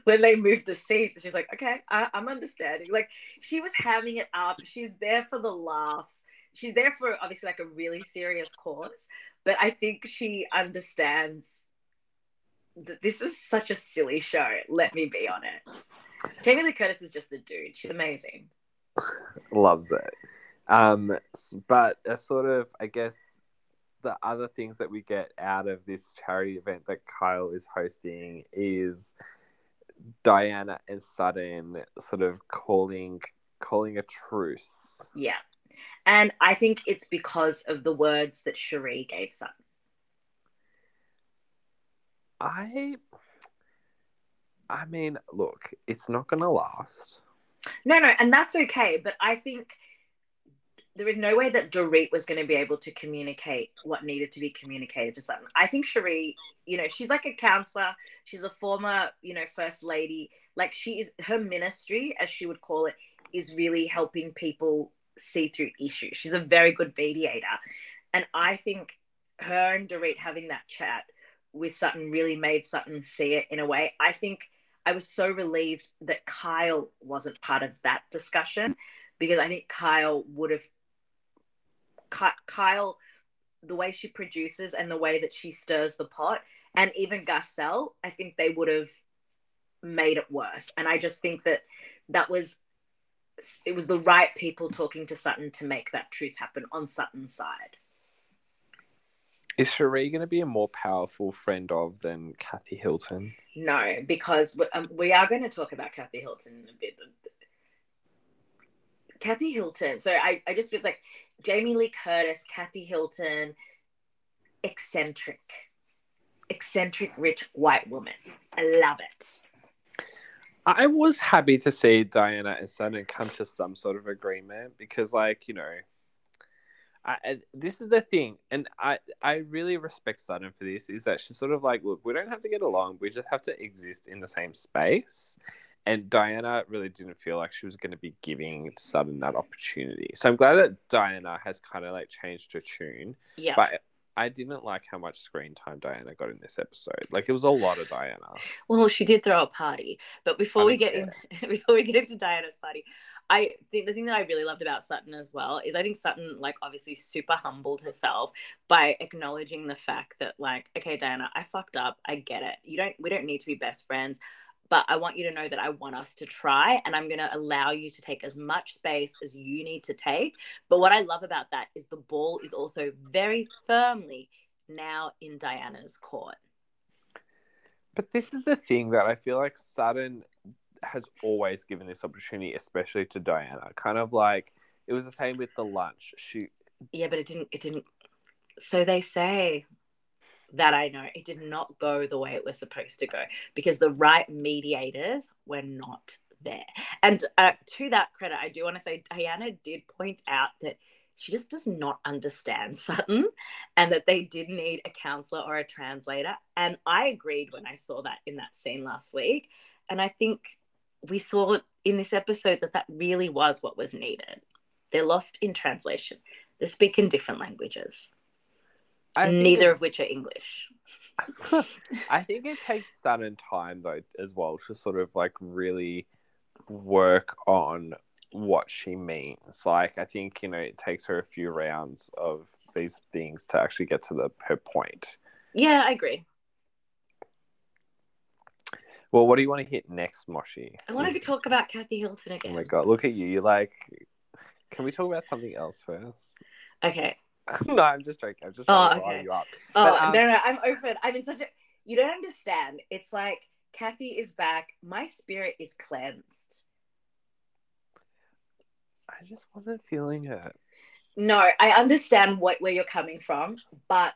when they moved the seats, she's like, okay, I- I'm understanding. Like she was having it up. She's there for the laughs she's there for obviously like a really serious cause, but I think she understands that this is such a silly show. Let me be on it. Jamie Lee Curtis is just a dude. She's amazing. Loves it. Um, but a sort of, I guess, the other things that we get out of this charity event that Kyle is hosting is Diana and Sutton sort of calling calling a truce. Yeah. And I think it's because of the words that Sheree gave Sutton. I I mean, look, it's not gonna last. No, no, and that's okay, but I think there is no way that Dorit was going to be able to communicate what needed to be communicated to Sutton. I think Sheree, you know, she's like a counselor. She's a former, you know, first lady. Like she is, her ministry, as she would call it, is really helping people see through issues. She's a very good mediator. And I think her and Dorit having that chat with Sutton really made Sutton see it in a way. I think I was so relieved that Kyle wasn't part of that discussion because I think Kyle would have Kyle, the way she produces and the way that she stirs the pot, and even Garcelle, I think they would have made it worse. And I just think that that was it was the right people talking to Sutton to make that truce happen on Sutton's side. Is Sheree going to be a more powerful friend of than Kathy Hilton? No, because um, we are going to talk about Kathy Hilton in a bit. Kathy Hilton. So I, I just feel like Jamie Lee Curtis, Kathy Hilton, eccentric, eccentric rich white woman. I love it. I was happy to see Diana and Sutton come to some sort of agreement because, like, you know, I, this is the thing, and I I really respect Sutton for this. Is that she's sort of like, look, we don't have to get along. We just have to exist in the same space, and Diana really didn't feel like she was going to be giving Sutton that opportunity. So I'm glad that Diana has kind of like changed her tune. Yeah. But I didn't like how much screen time Diana got in this episode. Like it was a lot of Diana. Well, she did throw a party, but before we get in, before we get into Diana's party, I think the thing that I really loved about Sutton as well is I think Sutton like obviously super humbled herself by acknowledging the fact that like okay Diana, I fucked up. I get it. You don't we don't need to be best friends but I want you to know that I want us to try and I'm going to allow you to take as much space as you need to take. But what I love about that is the ball is also very firmly now in Diana's court. But this is the thing that I feel like Sutton has always given this opportunity, especially to Diana. Kind of like it was the same with the lunch. She Yeah, but it didn't it didn't so they say that I know it did not go the way it was supposed to go because the right mediators were not there. And uh, to that credit, I do want to say Diana did point out that she just does not understand Sutton and that they did need a counselor or a translator. And I agreed when I saw that in that scene last week. And I think we saw in this episode that that really was what was needed. They're lost in translation, they're speaking different languages. Neither of which are English. I think it takes Sutton time though as well to sort of like really work on what she means. Like I think, you know, it takes her a few rounds of these things to actually get to the her point. Yeah, I agree. Well, what do you want to hit next, Moshi? I want to talk about Kathy Hilton again. Oh my god, look at you. You're like can we talk about something else first? Okay. no, I'm just joking. I'm just trying oh, to okay. you up. Oh but, um... no, no, I'm open. I'm in such a. You don't understand. It's like Kathy is back. My spirit is cleansed. I just wasn't feeling it. No, I understand what where you're coming from, but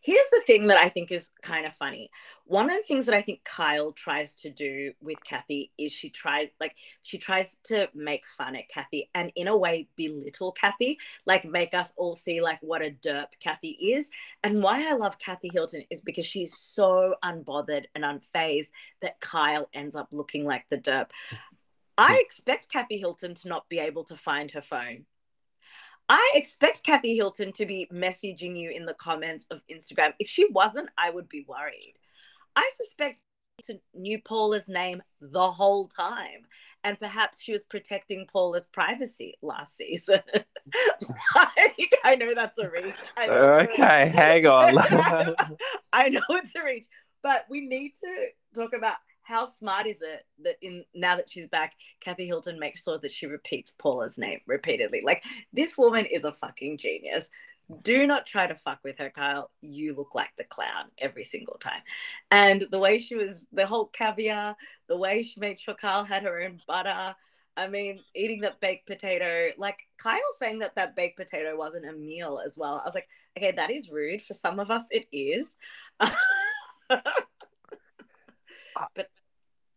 Here's the thing that I think is kind of funny. One of the things that I think Kyle tries to do with Kathy is she tries like she tries to make fun at Kathy and in a way belittle Kathy, like make us all see like what a derp Kathy is. And why I love Kathy Hilton is because she's so unbothered and unfazed that Kyle ends up looking like the derp. I hmm. expect Kathy Hilton to not be able to find her phone I expect Kathy Hilton to be messaging you in the comments of Instagram. If she wasn't, I would be worried. I suspect to knew Paula's name the whole time. And perhaps she was protecting Paula's privacy last season. I know that's a reach. okay, hang on. I know it's a reach, but we need to talk about how smart is it that in now that she's back, Kathy Hilton makes sure that she repeats Paula's name repeatedly? Like this woman is a fucking genius. Do not try to fuck with her, Kyle. You look like the clown every single time. And the way she was, the whole caviar, the way she made sure Kyle had her own butter. I mean, eating that baked potato, like Kyle saying that that baked potato wasn't a meal as well. I was like, okay, that is rude. For some of us, it is. but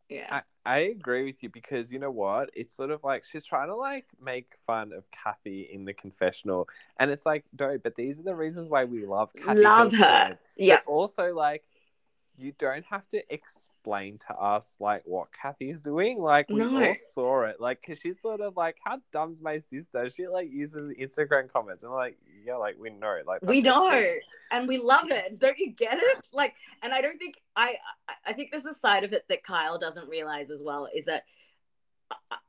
Yeah. I, I agree with you because you know what? It's sort of like she's trying to like make fun of Kathy in the confessional, and it's like, no, but these are the reasons why we love Kathy. Love her. Yeah. But also, like, you don't have to explain to us like what Kathy's doing. Like, we No. all saw it. Like, because she's sort of like, how dumb's my sister? She like uses Instagram comments, and like, yeah, like we know, like we know and we love it don't you get it like and i don't think i I- think there's a side of it that kyle doesn't realize as well is that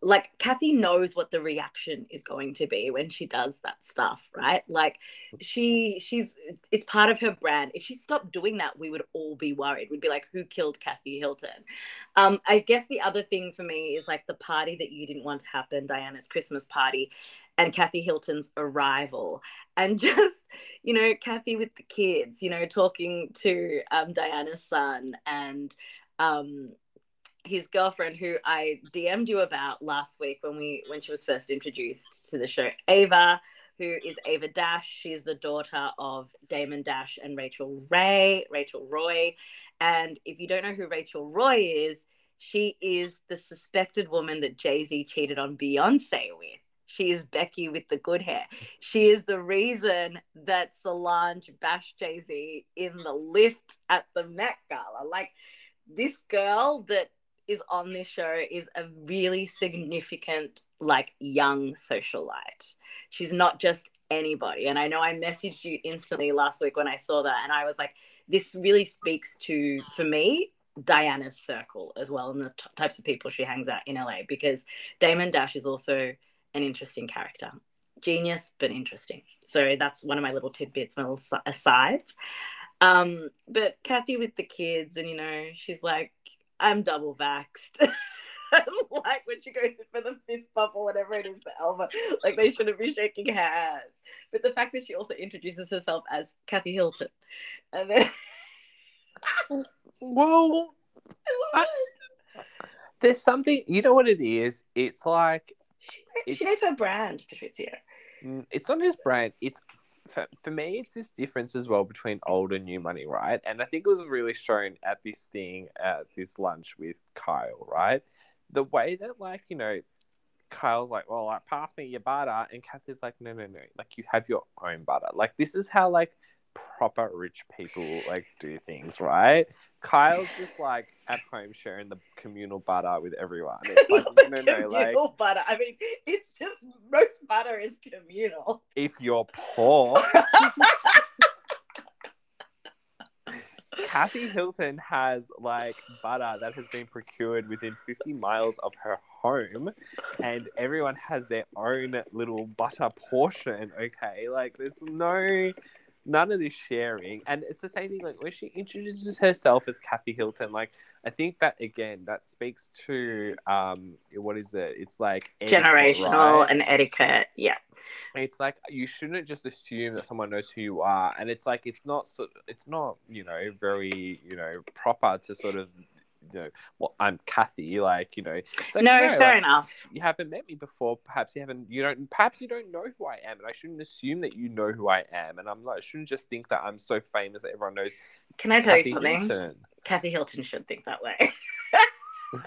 like kathy knows what the reaction is going to be when she does that stuff right? Like she she's it's part of her brand. If she stopped doing that we would all be worried. We'd be like who killed kathy hilton? Um i guess the other thing for me is like the party that you didn't want to happen diana's christmas party and kathy hilton's arrival. And just you know kathy with the kids you know talking to um, diana's son and um, his girlfriend who i dm'd you about last week when we when she was first introduced to the show ava who is ava dash she's the daughter of damon dash and rachel ray rachel roy and if you don't know who rachel roy is she is the suspected woman that jay-z cheated on beyonce with she is Becky with the good hair. She is the reason that Solange bashed Jay Z in the lift at the Met Gala. Like, this girl that is on this show is a really significant, like, young socialite. She's not just anybody. And I know I messaged you instantly last week when I saw that, and I was like, this really speaks to, for me, Diana's circle as well, and the t- types of people she hangs out in LA because Damon Dash is also an interesting character. Genius, but interesting. So that's one of my little tidbits, my little asides. Um, but Kathy with the kids, and you know, she's like, I'm double vaxxed. like when she goes in for the fist bump or whatever it is, the Elva, like they shouldn't be shaking hands. But the fact that she also introduces herself as Kathy Hilton, and then Well, I love I- it. there's something. You know what it is? It's like She, she knows her brand, Patricia. Mm, it's not just brand it's for, for me it's this difference as well between old and new money right? And i think it was really shown at this thing at this lunch with kyle right? The way that like you know kyle's like well like pass me your butter and kathy's like no no no. Like you have your own butter. Like this is how like proper rich people like do things right kyle's just like at home sharing the communal butter with everyone it's like no the no like communal butter. I mean, it's just roast butter is communal. if you're poor Kathy Hilton has like butter that has been procured within 50 miles of her home, and everyone has their own little butter portion. Okay, like there's no none of this sharing, and it's the same thing. Like when she introduces herself as Kathy Hilton, like I think that again that speaks to um what is it? It's like Generational right? and etiquette. Yeah. it's like you shouldn't just assume that someone knows who you are and it's like it's not so it's not you know very you know proper to sort of you know well i'm kathy like you know like, no, fair like, enough. you haven't met me before perhaps you haven't you don't perhaps you don't know who i am and i shouldn't assume that you know who i am and i'm like i shouldn't just think that i'm so famous that everyone knows Can I tell kathy you something? Hilton. Kathy Hilton should think that way.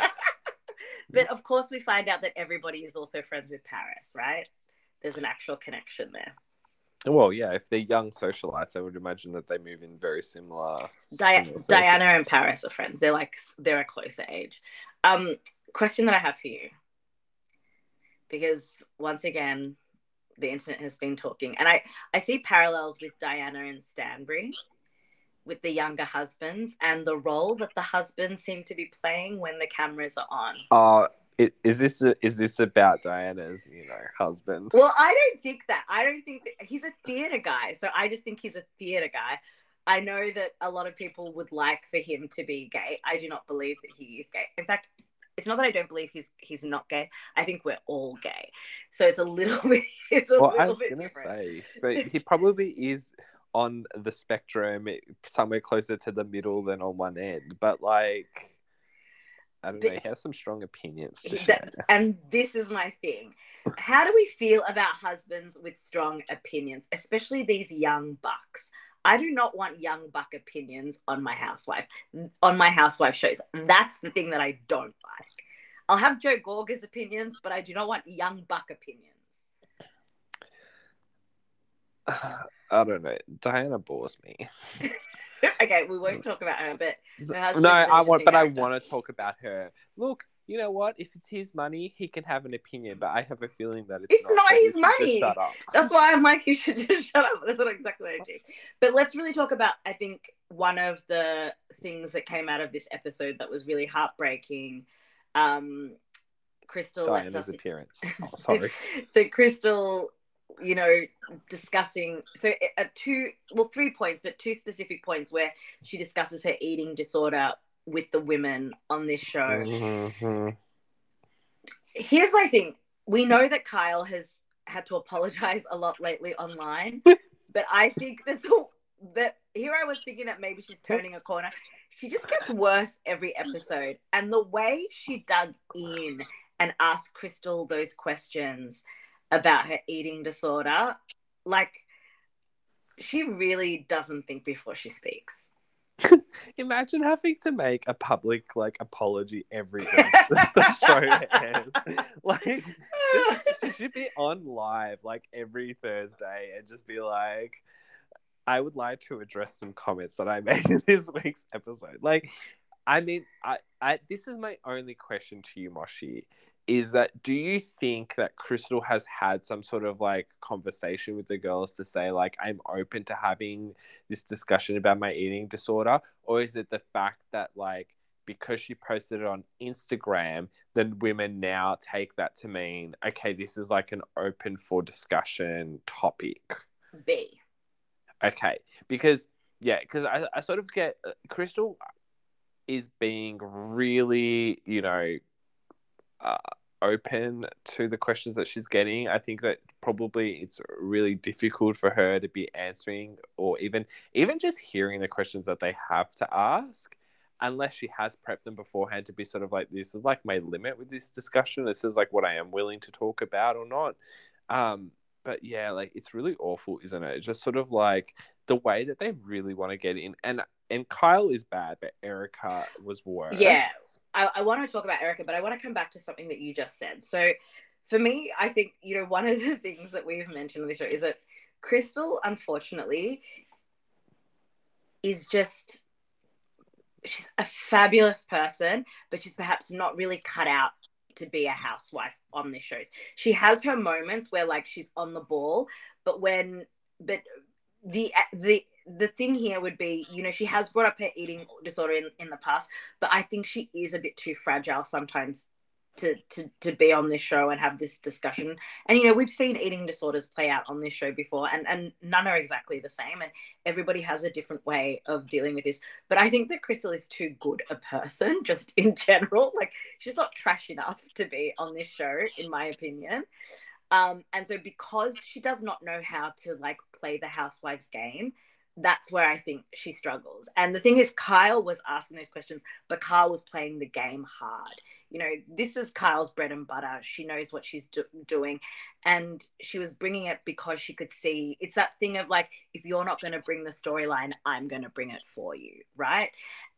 but of course, we find out that everybody is also friends with Paris, right? There's an actual connection there. Well yeah if they're young socialites i would imagine that they move in very similar Di- similar. Diana and Paris are friends. They're like they're a closer age. Um, question that I have for you, because once again, the internet has been talking, and I I see parallels with Diana and Stanbury, with the younger husbands and the role that the husbands seem to be playing when the cameras are on. Uh, it, is this is this about Diana's you know husband? Well, I don't think that. I don't think that he's a theater guy. So I just think he's a theater guy. I know that a lot of people would like for him to be gay. I do not believe that he is gay. In fact, it's not that I don't believe he's he's not gay. I think we're all gay. So it's a little bit it's a Well, I little was bit gonna different. say, but he probably is on the spectrum, somewhere closer to the middle than on one end. But like, I don't But- know. He has some strong opinions to He- share. that- and this is my thing. How do we feel about husbands with strong opinions, especially these young bucks? I do not want young buck opinions on my housewife, on my housewife shows. That's the thing that I don't like. I'll have Joe Gorga's opinions, but I do not want young buck opinions. I don't know. Diana bores me. okay, we won't talk about her, but her no, I want, but I want to talk about her. Look, you know what? If it's his money, he can have an opinion. But I have a feeling that it's, It's not he his money. Shut up. That's why I'm like, you should just shut up. That's not exactly what I do. But let's really talk about, I think, one of the things that came out of this episode that was really heartbreaking. Um, Crystal Diana's us appearance. Oh, sorry. so Crystal, you know, discussing so at two, well, three points, but two specific points where she discusses her eating disorder with the women on this show. Mhm. Here's my thing: we know that Kyle has had to apologize a lot lately online, but I think that the that here I was thinking that maybe she's turning a corner. She just gets worse every episode, and the way she dug in and asked Crystal those questions about her eating disorder, like she really doesn't think before she speaks. Imagine having to make a public like apology every week the show airs. Like she should be on live like every Thursday and just be like, I would like to address some comments that I made in this week's episode. Like, I mean, I, I this is my only question to you, Moshi. Is that do you think that Crystal has had some sort of like conversation with the girls to say like I'm open to having this discussion about my eating disorder, or is it the fact that like because she posted it on Instagram, then women now take that to mean okay, this is like an open for discussion topic. B. Okay, because yeah, because I, I sort of get uh, Crystal is being really, you know, uh, open to the questions that she's getting. I think that probably it's really difficult for her to be answering or even even just hearing the questions that they have to ask unless she has prepped them beforehand to be sort of like this is like my limit with this discussion. This is like what i am willing to talk about or not. Um but yeah like it's really awful isn't it? It's just sort of like the way that they really want to get in. And and kyle is bad but erika was worse Yeah. I, I want to talk about Erika, but I want to come back to something that you just said. So, for me, I think you know one of the things that we've mentioned on this show is that Crystal, unfortunately, is just she's a fabulous person, but she's perhaps not really cut out to be a housewife on this shows. She has her moments where like she's on the ball, but when but the the the thing here would be, you know, she has brought up her eating disorder in, in the past, but I think she is a bit too fragile sometimes to, to to be on this show and have this discussion. And you know, we've seen eating disorders play out on this show before, and and none are exactly the same, and everybody has a different way of dealing with this. But I think that Crystal is too good a person, just in general. Like she's not trash enough to be on this show, in my opinion. Um, and so because she does not know how to like play the housewives game, that's where I think she struggles. And the thing is, Kyle was asking those questions, but Kyle was playing the game hard. You know, this is Kyle's bread and butter. She knows what she's do- doing. And she was bringing it because she could see it's that thing of like, if you're not going to bring the storyline, I'm going to bring it for you. Right.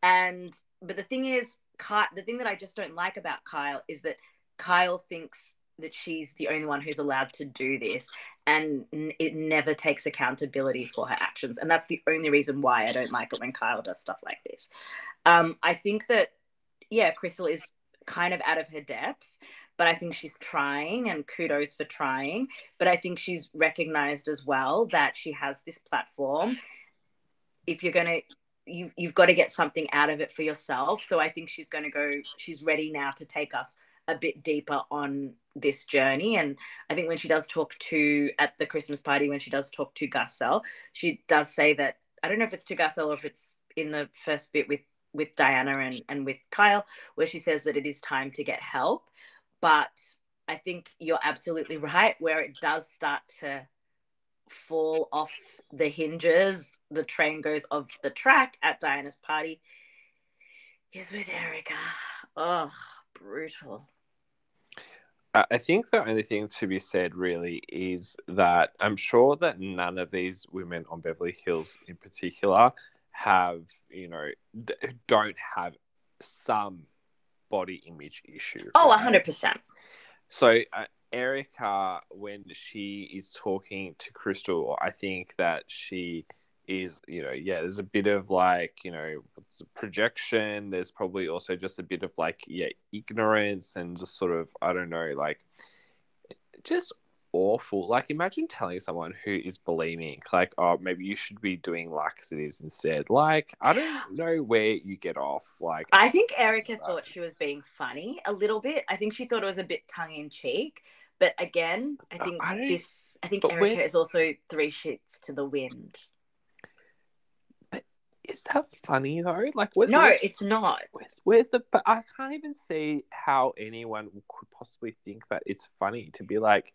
And, but the thing is, the thing that I just don't like about Kyle is that Kyle thinks that she's the only one who's allowed to do this and it never takes accountability for her actions and that's the only reason why i don't like it when kyle does stuff like this. Um, i think that yeah crystal is kind of out of her depth but i think she's trying and kudos for trying but i think she's recognized as well that she has this platform. If you're going to you've, you've got to get something out of it for yourself so i think she's going to go she's ready now to take us a bit deeper on this journey. And I think when she does talk to at the Christmas party, when she does talk to Garcelle, she does say that I don't know if it's to Garcelle or if it's in the first bit with with Diana and, and with Kyle, where she says that it is time to get help. But I think you're absolutely right, where it does start to fall off the hinges, the train goes off the track at Diana's party, is with Erika. Oh, brutal. I think the only thing to be said really is that I'm sure that none of these women on Beverly Hills in particular have, you know, don't have some body image issue. Oh, right? 100%. So uh, Erika, when she is talking to Crystal, I think that she is, you know, yeah, there's a bit of like, you know, projection. There's probably also just a bit of like, yeah, ignorance and just sort of, I don't know, like, just awful. Like, imagine telling someone who is bulimic, like, oh, maybe you should be doing laxatives instead. Like, I don't know where you get off. Like, I think Erika thought she was being funny a little bit. I think she thought it was a bit tongue in cheek. But again, I think I this. I think Erika is also three shits to the wind. Is that funny though? Like, what, No, where's- it's not. Where's, where's the? But I can't even see how anyone could possibly think that it's funny to be like,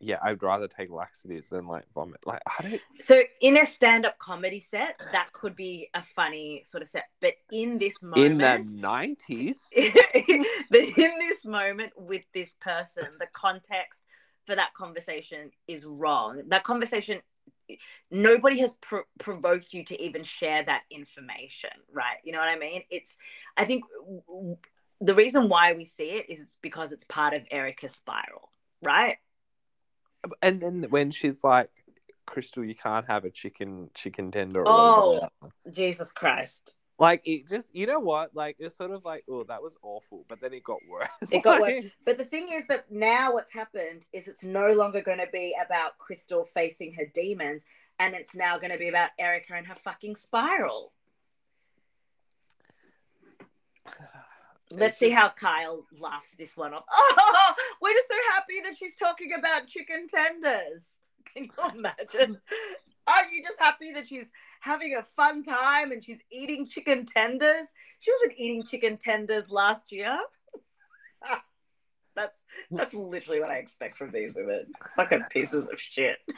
yeah, I'd rather take laxatives than like vomit. Like, I don't. So in a stand-up comedy set, that could be a funny sort of set. But in this moment, In the nineties, but in this moment with this person, the context for that conversation is wrong. That conversation, nobody has pro- provoked you to even share that information, right? You know what I mean? It's, I think w- the reason why we see it is because it's part of Erika's spiral, right? and then when she's like, Crystal, you can't have a chicken chicken tender. Oh. Jesus Christ. Like it just you know what? Like it's sort of like, oh, that was awful, but then it got worse. It got worse. But the thing is that now what's happened is it's no longer going to be about Crystal facing her demons, and it's now going to be about Erika and her fucking spiral. Let's see how Kyle laughs this one off. Oh, we're just so happy that she's talking about chicken tenders. Can you imagine? Aren't you just happy that she's having a fun time and she's eating chicken tenders? She wasn't eating chicken tenders last year. that's that's literally what I expect from these women. Fucking pieces of shit.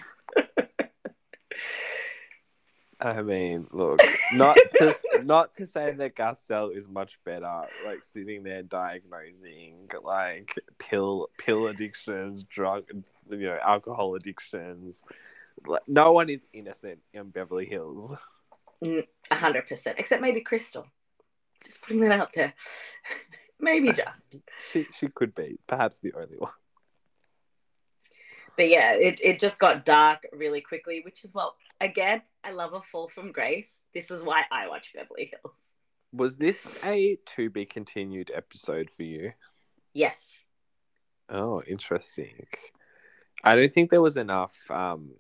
I mean, look, not to not to say that Garcelle is much better, like sitting there diagnosing like pill pill addictions, drug, you know, alcohol addictions. No one is innocent in Beverly Hills. A hundred percent. Except maybe Crystal. Just putting that out there. maybe just. She she could be perhaps the only one. But yeah, it, it just got dark really quickly, which is well, again, I love a fall from grace. This is why I watch Beverly Hills. Was this a to be continued episode for you? Yes. Oh, interesting. I don't think there was enough. Um,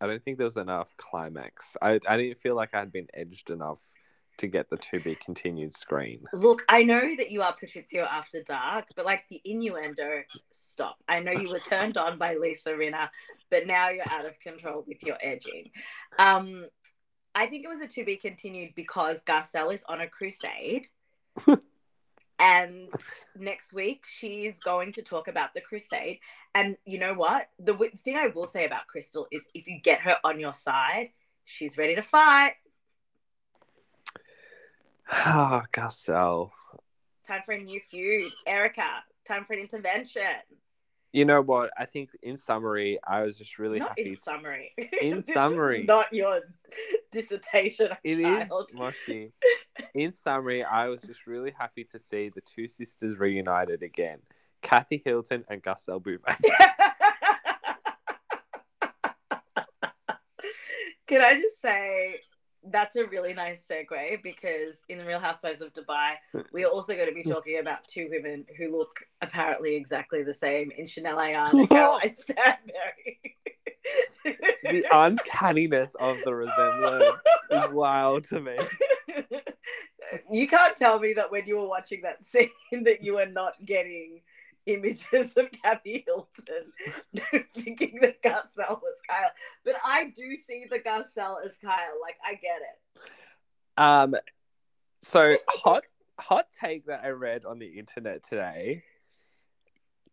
I don't think there was enough climax. I I didn't feel like I had been edged enough to get the to be continued screen. Look, I know that you are Patrizio after dark, but like the innuendo, stop. I know you were turned on by Lisa Rinna, but now you're out of control with your edging. Um, I think it was a to be continued because Garcelle is on a crusade. and next week she's going to talk about the crusade. And you know what? The w- thing I will say about Crystal is if you get her on your side, she's ready to fight. Ah, Garcelle. Time for a new feud. Erika, time for an intervention. You know what? I think in summary, I was just really not happy. in summary. In is summary. not your dissertation, It is child. Moshi. In summary, I was just really happy to see the two sisters reunited again. Kathy Hilton and Garcelle Beauvais. Can I just say that's a really nice segue because in the Real Housewives of Dubai, we are also going to be talking about two women who look apparently exactly the same in Chanel Ayan and Caroline Stanbury. the uncanniness of the resemblance is wild to me. you can't tell me that when you were watching that scene that you were not getting images of Kathy Hilton thinking that Garcelle was Kyle. But I do see the Garcelle as Kyle. Like I get it. Um, so hot hot take that I read on the internet today.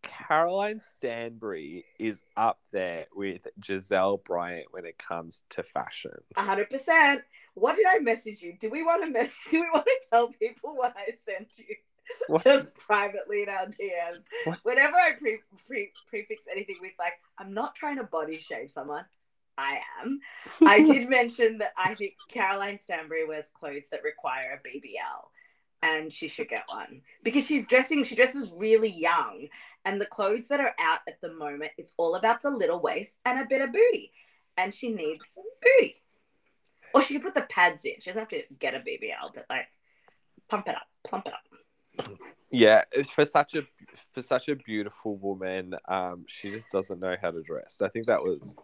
Caroline Stanbury is up there with Gizelle Bryant when it comes to fashion. hundred percent. What did I message you? Do we want to mess do we want to tell people what I sent you? What? Just privately in our DMs. What? Whenever I pre- pre- prefix anything with like, I'm not trying to body shame someone. I am. I did mention that I think Caroline Stanbury wears clothes that require a BBL and she should get one because she's dressing she dresses really young and the clothes that are out at the moment it's all about the little waist and a bit of booty and she needs some booty or she can put the pads in she doesn't have to get a bbl but like pump it up plump it up Yeah, it's for such a for such a beautiful woman, um, she just doesn't know how to dress. I think that was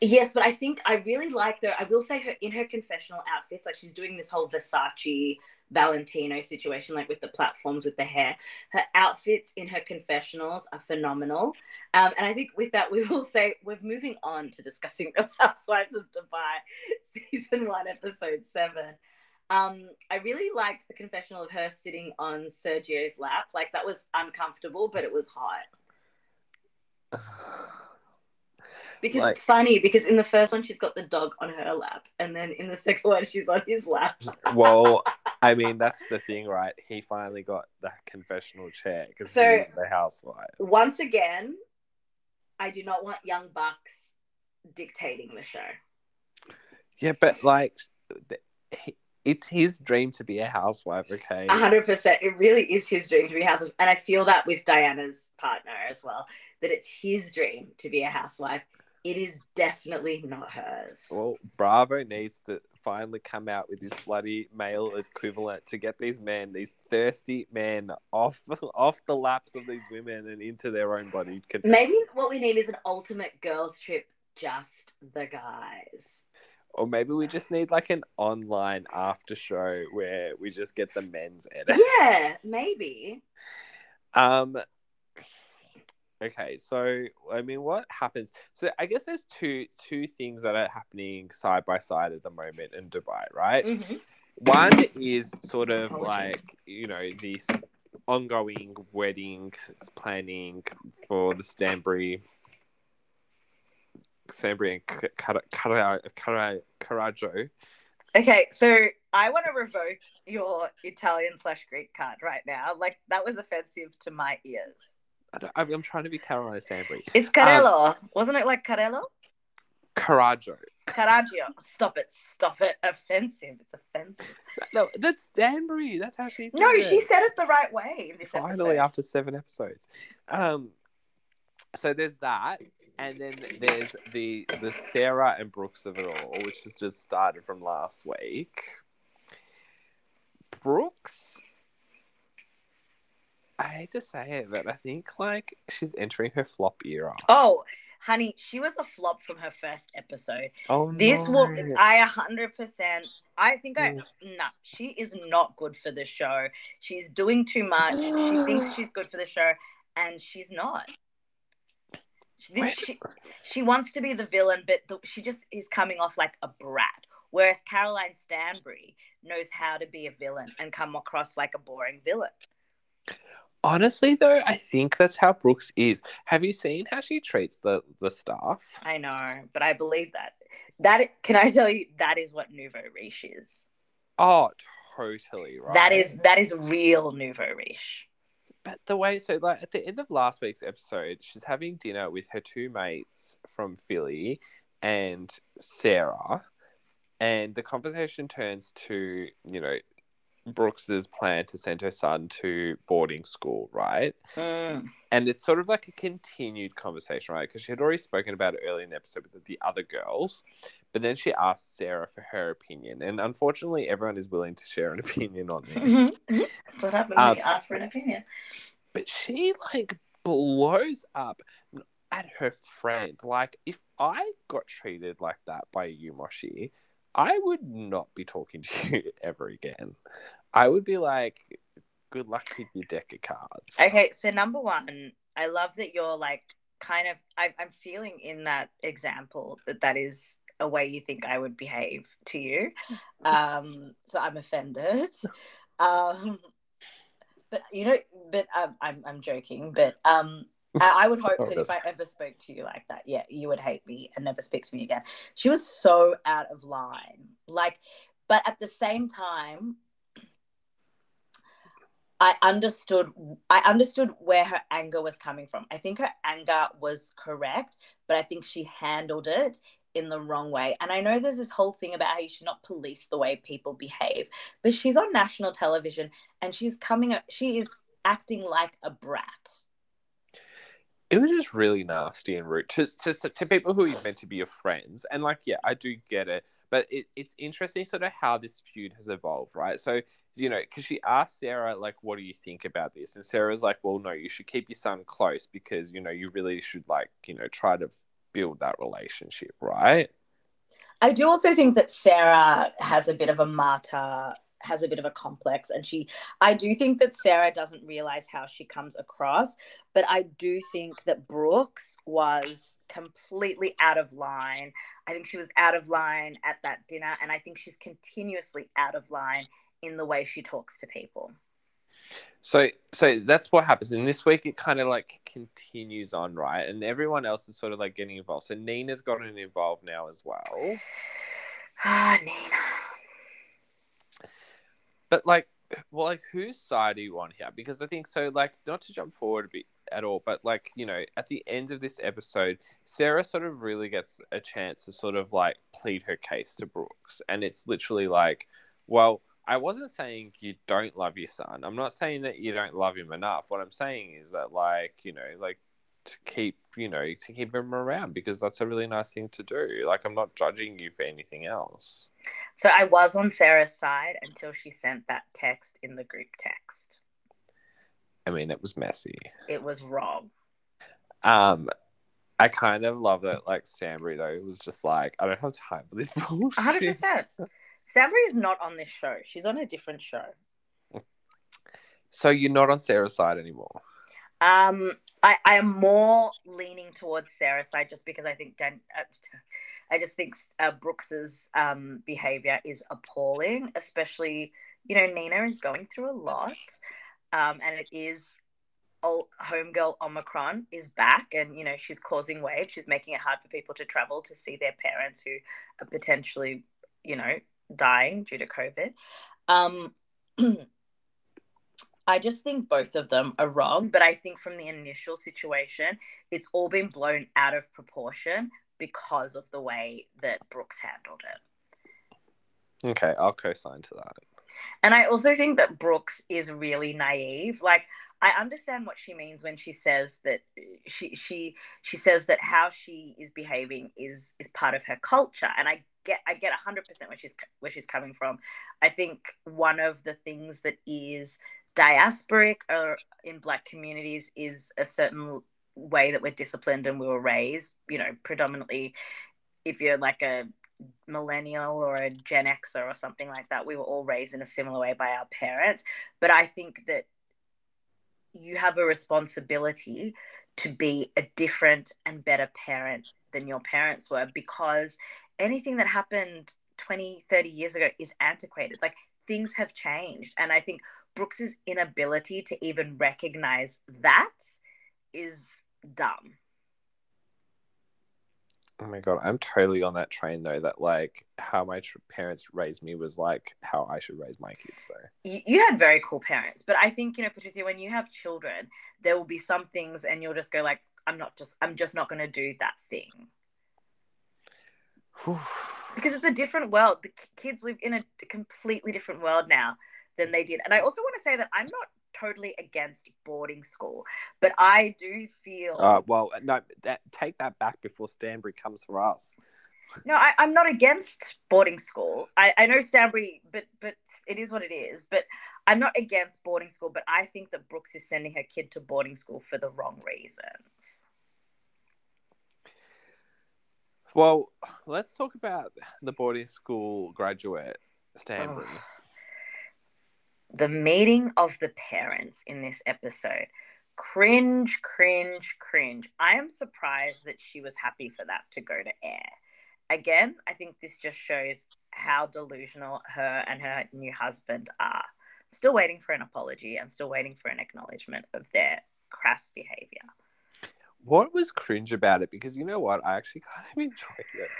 Yes, but I think I really like though. I will say her in her confessional outfits, like she's doing this whole Versace Valentino situation, like with the platforms with the hair. Her outfits in her confessionals are phenomenal. Um, and I think with that, we will say we're moving on to discussing Real Housewives of Dubai, season one, episode seven. Um, I really liked the confessional of her sitting on Sergio's lap. Like that was uncomfortable, but it was hot. Because Like- it's funny because in the first one she's got the dog on her lap, and then in the second one she's on his lap. well. I mean, that's the thing, right? He finally got the confessional chair because So- he's the housewife. Once again, I do not want young bucks dictating the show. Yeah, but like, th- he- it's his dream to be a housewife. Okay. A hundred percent, it really is his dream to be a housewife, and I feel that with Diana's partner as well. That it's his dream to be a housewife. It is definitely not hers. Well, Bravo needs to finally come out with his bloody male equivalent to get these men, these thirsty men, off off the laps of these women and into their own body. Maybe what we need is an ultimate girls' trip, just the guys. Or maybe we just need like an online after show where we just get the men's edit. Yeah, maybe. Um. Okay, so I mean, what happens? So I guess there's two two things that are happening side by side at the moment in Dubai, right? Mhm. One is sort of Apologies. like you know this ongoing wedding planning for the Stanbury, Stanbury and Kara- Kara- Kara- Karajo. Okay, so I want to revoke your Italian slash Greek card right now. Like that was offensive to my ears. I I'm trying to be Caroline Stanbury. It's Carello, wasn't it? Like Carello, Karajo. Caraggio. Stop it! Stop it! Offensive. It's offensive. No, that's Stanbury. That's how she. Said No, said she said it the right way in this finally episode. after seven episodes. Um, so there's that, and then there's the the Sarah and Brooks of it all, which has just started from last week. Brooks, I hate to say it, but I think like she's entering her flop era. Oh, honey, she was a flop from her first episode. Oh, This no. will, I a hundred percent. I think I, Mm. nah, she is not good for the show. She's doing too much. she thinks she's good for the show, and she's not. She, she, she wants to be the villain, but the, she just is coming off like a brat. Whereas Caroline Stanbury knows how to be a villain and come across like a boring villain. Honestly, though, I think that's how Brooks is. Have you seen how she treats the the staff? I know, but I believe that. That can I tell you? That is what nouveau riche is. Oh, totally right. That is that is real nouveau riche. But the way, so like at the end of last week's episode, she's having dinner with her two mates from Philly and Sarah, and the conversation turns to you know Brooks's plan to send her son to boarding school, right? Mm. And it's sort of like a continued conversation, right? Because she had already spoken about it earlier in the episode with the other girls, but then she asked Sarah for her opinion, and unfortunately, everyone is willing to share an opinion on this. That's what happens Um, when you ask for an opinion. but she like blows up at her friend. Like, if I got treated like that by you, Moshi, I would not be talking to you ever again. I would be like, good luck with your deck of cards. Okay, so number one, I love that you're like kind of. I, I'm feeling in that example that that is a way you think I would behave to you. Um, so I'm offended. Um, but you know, but um, I'm I'm joking. But um, I, would hope oh, that if I ever spoke to you like that, yeah, you would hate me and never speak to me again. She was so out of line. Like, but at the same time, I understood I understood where her anger was coming from. I think her anger was correct, but I think she handled it in the wrong way. And I know there's this whole thing about how you should not police the way people behave, but she's on national television and she's coming she is acting like a brat. It was just really nasty and rude to, to, to people who are meant to be your friends. And like, yeah, I do get it. But it, it's interesting sort of how this feud has evolved, right? So, you know, because she asked Sarah, like, what do you think about this? And Sarah's like, well, no, you should keep your son close because, you know, you really should, like, you know, try to build that relationship, right? I do also think that Sarah has a bit of a martyr has a bit of a complex and she I do think that Sarah doesn't realize how she comes across but I do think that Brooks was completely out of line. I think she was out of line at that dinner and I think she's continuously out of line in the way she talks to people. So so that's what happens. And this week it kind of like continues on right? And everyone else is sort of like getting involved. So nina's gotten involved now as well. Ah nina but like, well, like whose side are you on here? Because I think so. Like, not to jump forward a bit at all, but like you know, at the end of this episode, Sarah sort of really gets a chance to sort of like plead her case to Brooks, and it's literally like, well. I wasn't saying you don't love your son. I'm not saying that you don't love him enough. What I'm saying is that, like, you know, like to keep, you know, to keep him around because that's a really nice thing to do. Like, I'm not judging you for anything else. So I was on Sarah's side until she sent that text in the group text. I mean, it was messy. It was wrong. Um, I kind of love that, like Stanbury though. It was just like I don't have time for this bullshit. Hundred percent. Stanbury is not on this show. She's on a different show. So you're not on Sarah's side anymore. Um, I, I am more leaning towards Sarah's side just because I think Dan, uh, I just think uh, Brooks's um, behavior is appalling, especially you know Nina is going through a lot, um, and it is old homegirl Omicron is back, and you know she's causing waves. She's making it hard for people to travel to see their parents who are potentially, you know, dying due to COVID. Um, I just think both of them are wrong, but I think from the initial situation, it's all been blown out of proportion because of the way that Brooks handled it. Okay, I'll co-sign to that. And I also think that Brooks is really naive. Like I understand what she means when she says that she she she says that how she is behaving is is part of her culture and I get I get 100% where she's where she's coming from. I think one of the things that is diasporic or in black communities is a certain way that we're disciplined and we were raised you know predominantly if you're like a millennial or a gen xer or something like that we were all raised in a similar way by our parents. But i think that you have a responsibility to be a different and better parent than your parents were because anything that happened 20 30 years ago is antiquated. Like things have changed. And i think Brooks's inability to even recognize that is dumb. Oh my god, I'm totally on that train though. That like how my tr- parents raised me was like how I should raise my kids. Though you, you had very cool parents, but I think you know, Patricia, when you have children, there will be some things, and you'll just go like, "I'm not just, I'm just not going to do that thing." because it's a different world. The kids live in a completely different world now than they did. And I also want to say that I'm not totally against boarding school, but I do feel. Uh, well, no, that, take that back before Stanbury comes for us. No, I, am not against boarding school. I, I know Stanbury, but but it is what it is. But I'm not against boarding school, but I think that Brooks is sending her kid to boarding school for the wrong reasons. Well, let's talk about the boarding school graduate, Stanbury. Oh the meeting of the parents in this episode. Cringe, cringe, cringe. I am surprised that she was happy for that to go to air. Again, I think this just shows how delusional her and her new husband are. I'm still waiting for an apology. I'm still waiting for an acknowledgement of their crass behavior. What was cringe about it? Because you know what? I actually kind of enjoyed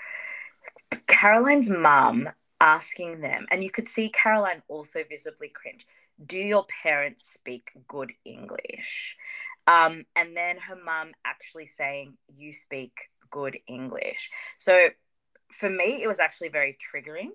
it. Caroline's mum asking them, and you could see Caroline also visibly cringe. Do your parents speak good English? Um, and then her mum actually saying, You speak good English. So for me, it was actually very triggering.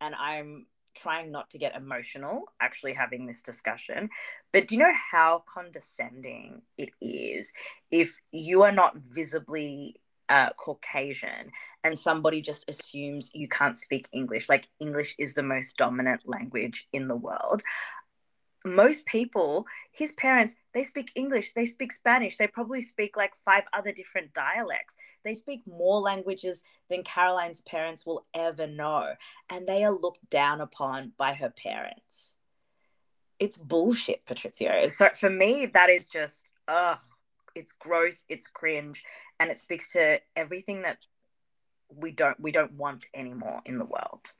And I'm trying not to get emotional actually having this discussion. But do you know how condescending it is if you are not visibly uh, Caucasian and somebody just assumes you can't speak English? Like, English is the most dominant language in the world most people, his parents, they speak English, they speak Spanish, they probably speak like five other different dialects. They speak more languages than Caroline's parents will ever know. And they are looked down upon by her parents. It's bullshit, Patrizio. So for me, that is just, ugh, it's gross, it's cringe, and it speaks to everything that we don't we don't want anymore in the world.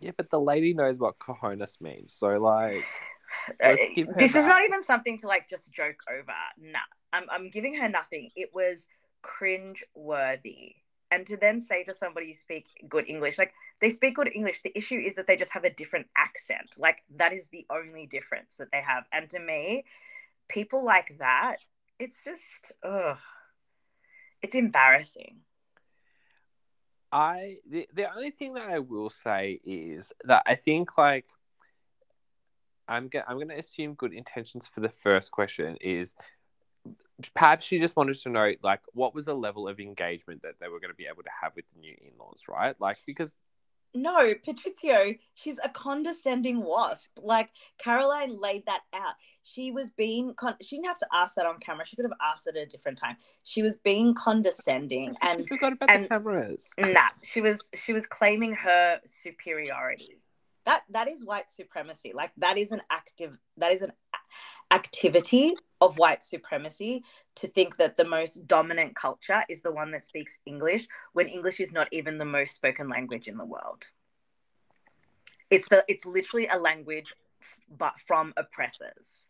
Yeah, but the lady knows what cojones means. So like this that. is not even something to like just joke over. Nah. I'm I'm giving her nothing. It was cringe worthy. And to then say to somebody you speak good English, like they speak good English. The issue is that they just have a different accent. Like that is the only difference that they have. And to me, people like that, it's just ugh. It's embarrassing. I the, the only thing that I will say is that I think like I'm gonna I'm to assume good intentions for the first question is perhaps she just wanted to know like what was the level of engagement that they were going to be able to have with the new in-laws, right? Like because no, Patrizio, she's a condescending wasp. Like Caroline laid that out. She was being con- she didn't have to ask that on camera. She could have asked it at a different time. She was being condescending and she forgot about and, the cameras. Nah, she was she was claiming her superiority. That that is white supremacy. Like that is an active that is an activity of white supremacy to think that the most dominant culture is the one that speaks English when English is not even the most spoken language in the world. It's the it's literally a language but from oppressors.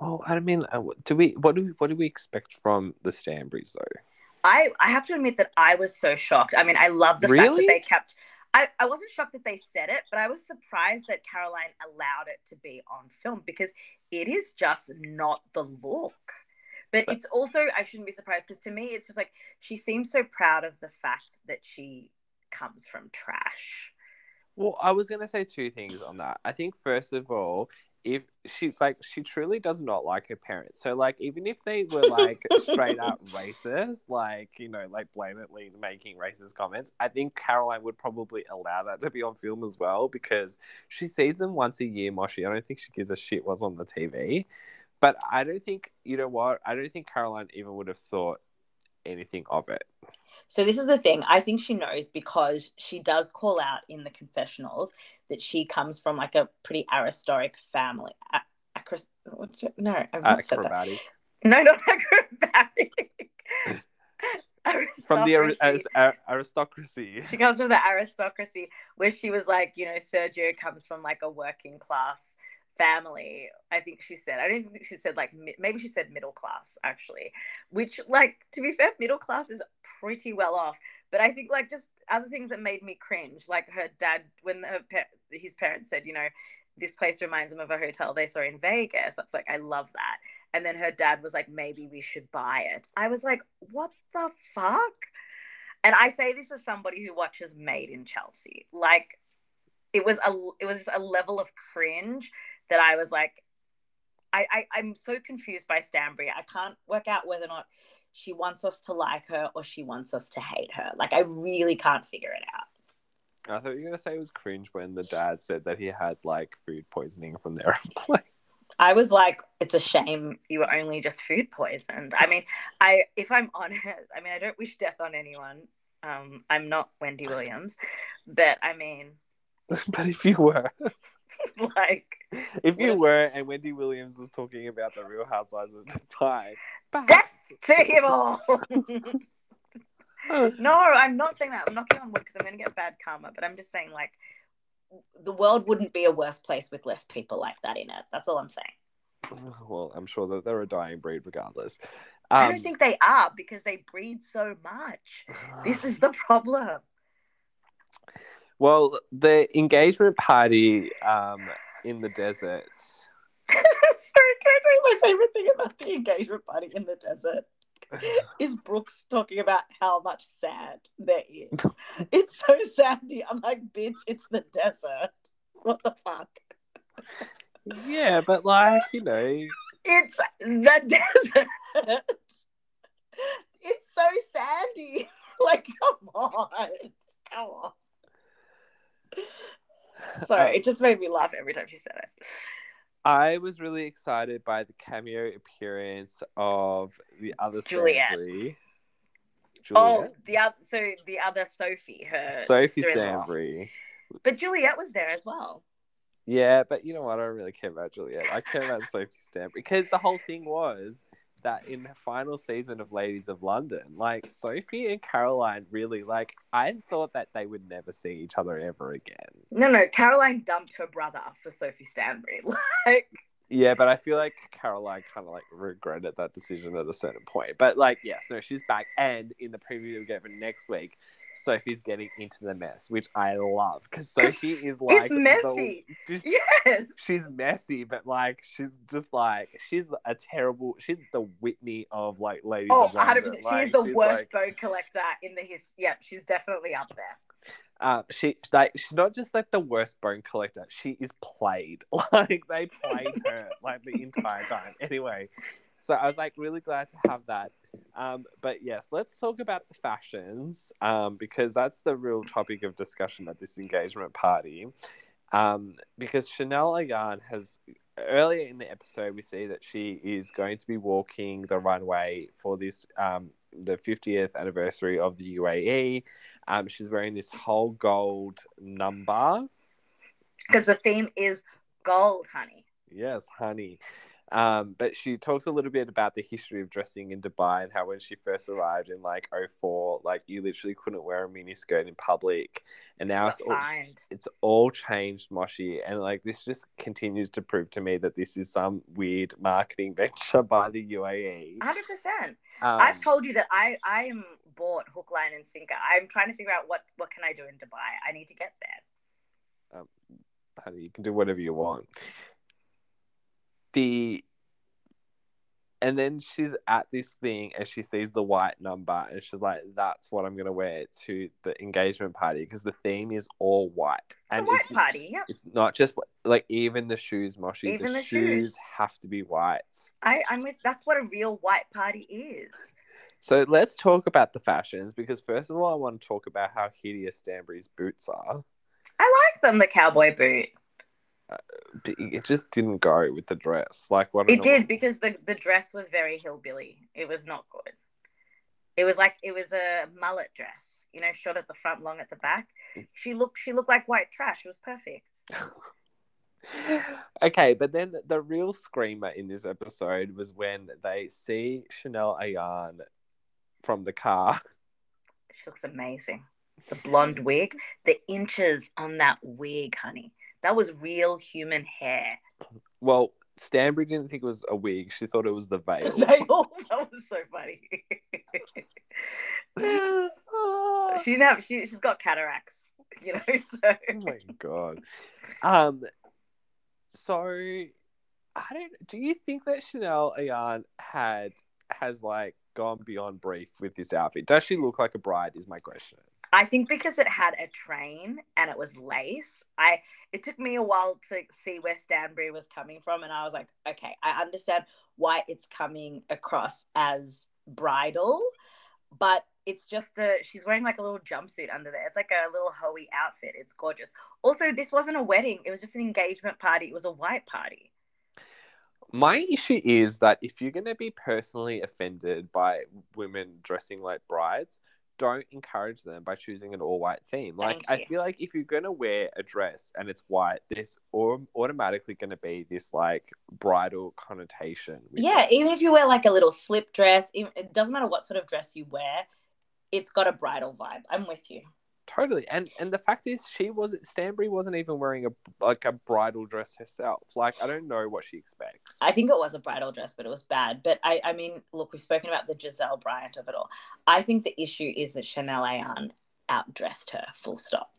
Well, I mean, uh, do we what do we, what do we expect from the Stanburys though? I I have to admit that I was so shocked. I mean, I love the really? fact that they kept I, I wasn't shocked that they said it, but I was surprised that Caroline allowed it to be on film because it is just not the look. But, but it's also, I shouldn't be surprised because to me, it's just like she seems so proud of the fact that she comes from trash. Well, I was going to say two things on that. I think, first of all, if she like she truly does not like her parents. So like even if they were like straight up racist like you know like blatantly making racist comments i think caroline would probably allow that to be on film as well because she sees them once a year moshi. I don't think she gives a shit what's on the tv but i don't think you know what? I don't think caroline even would have thought anything of it so this is the thing. I think she knows because she does call out in the confessionals that she comes from like a pretty aristocratic family. A- acros- no, I've not Acrobatic. said that. No, not acrobatic. from the ar- aristocracy. She comes from the aristocracy, where she was like, you know, Sergio comes from like a working class family. I think she said. I don't think she said like maybe she said middle class actually, which like to be fair, middle class is pretty well off. But I think like just other things that made me cringe, like her dad when her his parents said, you know, this place reminds him of a hotel they saw in Vegas. I was like, I love that. And then her dad was like, maybe we should buy it. I was like, what the fuck? And I say this as somebody who watches Made in Chelsea. Like, it was a it was a level of cringe that I was like, I, I I'm so confused by Stanbury. I can't work out whether or not she wants us to like her or she wants us to hate her. Like I really can't figure it out. I thought you were gonna say it was cringe when the dad said that he had like food poisoning from the airplane. I was like, it's a shame you were only just food poisoned. I mean, I if I'm honest, I mean, I don't wish death on anyone. Um, I'm not Wendy Williams, but I mean, but if you were, like, if you were, and Wendy Williams was talking about the Real Housewives of Dubai, death to him all. no, I'm not saying that. I'm knocking on wood because I'm going to get bad karma. But I'm just saying, like, the world wouldn't be a worse place with less people like that in it. That's all I'm saying. Well, I'm sure that they're a dying breed regardless. Um, I don't um, think they are because they breed so much. This is the problem. Well, the engagement party um, in the desert. Sorry, can I tell you my favorite thing about the engagement party in the desert? Is Brooks talking about how much sand there is? It's so sandy. I'm like, bitch, it's the desert. What the fuck? yeah, but like you know, It's the desert. it's so sandy. like, come on. Come on. Sorry, it just made me laugh every time she said it. I was really excited by the cameo appearance of the other Juliet. Stanbury. Oh, the other so the other Sophie, her Sophie. Stanbury. But Juliet was there as well. Yeah, but you know what? I don't really care about Juliet. I care about Sophie Stanbury because the whole thing was that in the final season of Ladies of London, like Sophie and Caroline really like I thought that they would never see each other ever again. No, no, Caroline dumped her brother for Sophie Stanbury. Like, Yeah, but I feel like Caroline kind of like regretted that decision at a certain point. But like, yes, no, she's back, and in the preview we get for next week, Sophie's getting into the mess, which I love because Sophie is like the- messy. just- yes. she's messy, but like she's just like she's a terrible. She's the Whitney of like ladies. Oh, of 100%. Like, she's the she's worst like- bone collector in the history. Yep, she's definitely up there. uh, she like she's not just like the worst bone collector. She is played like they played her like the entire time. Anyway, so I was like really glad to have that. Um, but yes, let's talk about the fashions um, because that's the real topic of discussion at this engagement party. Um, because Chanel Ayan has earlier in the episode we see that she is going to be walking the runway for this um, the 50th anniversary of the UAE. Um, she's wearing this whole gold number. Because the theme is gold, honey. Yes, honey. Um, but she talks a little bit about the history of dressing in Dubai and how when she first arrived in like 04, like you literally couldn't wear a mini skirt in public. And now it's Got all, it's all changed, Moshi. And like this just continues to prove to me that this is some weird marketing venture by the UAE. 100%. Um, I've told you that I I am bought hook, line, and sinker. I'm trying to figure out what what can I do in Dubai. I need to get there. Um, honey, you can do whatever you want. The and then she's at this thing and she sees the white number and she's like, "That's what I'm gonna wear to the engagement party because the theme is all white It's and a white it's, party. Yep. it's not just like even the shoes, Moshi. Even the, the shoes, shoes. have to be white. I I'm with. That's what a real white party is. So let's talk about the fashions because first of all, I want to talk about how hideous Stanbury's boots are. I like them. The cowboy boot. Uh, but It just didn't go with the dress. Like what? It did because the the dress was very hillbilly. It was not good. It was like it was a mullet dress, you know, short at the front, long at the back. She looked she looked like white trash. It was perfect. okay, but then the real screamer in this episode was when they see Chanel Ayan from the car. She looks amazing. The blonde wig, the inches on that wig, honey. That was real human hair. Well, Stanbury didn't think it was a wig. She thought it was the veil. Veil. That was so funny. she didn't have she she's got cataracts, you know, so oh my god. Um. So, I don't. Do you think that Chanel Ayan had has like gone beyond brief with this outfit? Does she look like a bride? Is my question. I think because it had a train and it was lace, I it took me a while to see where Stanbury was coming from, and I was like, okay, I understand why it's coming across as bridal, but it's just a she's wearing like a little jumpsuit under there. It's like a little hoey outfit. It's gorgeous. Also, this wasn't a wedding; it was just an engagement party. It was a white party. My issue is that if you're going to be personally offended by women dressing like brides, don't encourage them by choosing an all white theme. Like, I feel like if you're going to wear a dress and it's white, there's au- automatically going to be this like bridal connotation. Yeah, it. even if you wear like a little slip dress, it doesn't matter what sort of dress you wear, it's got a bridal vibe. I'm with you. Totally. And and the fact is, she wasn't Stanbury wasn't even wearing a like a bridal dress herself. Like, I don't know what she expects. I think it was a bridal dress, but it was bad. But I, I mean, look, we've spoken about the Gizelle Bryant of it all. I think the issue is that Chanel Ayan outdressed her, full stop.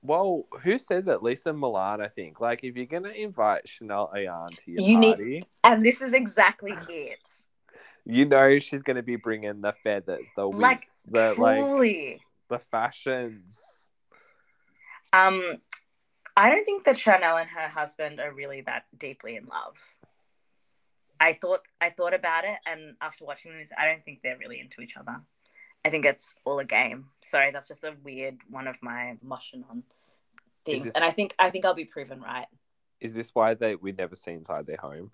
Well, who says it? Lesa Milan, I think. Like, if you're gonna invite Chanel Ayan to your You need- party, And this is exactly it. you know she's gonna be bringing the feathers, the wigs, Like, the like truly. The fashions. Um, I don't think that Chanel and her husband are really that deeply in love. I thought I thought about it, and after watching this, I don't think they're really into each other. I think it's all a game. Sorry, that's just a weird one of my motion on things, this- and I think I think I'll be proven right. Is this why they we never see inside their home?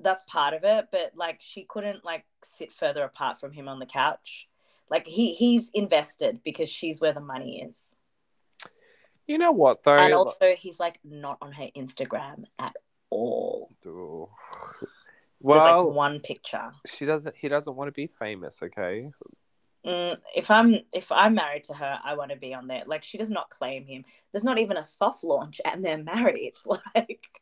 That's part of it, but like she couldn't like sit further apart from him on the couch. Like he he's invested because she's where the money is. You know what though? and also he's like not on her Instagram at all. There's Well, like one picture. she doesn't. He doesn't want to be famous. Okay. Mm, if I'm if I'm married to her, I want to be on there. Like she does not claim him. There's not even a soft launch, and they're married. Like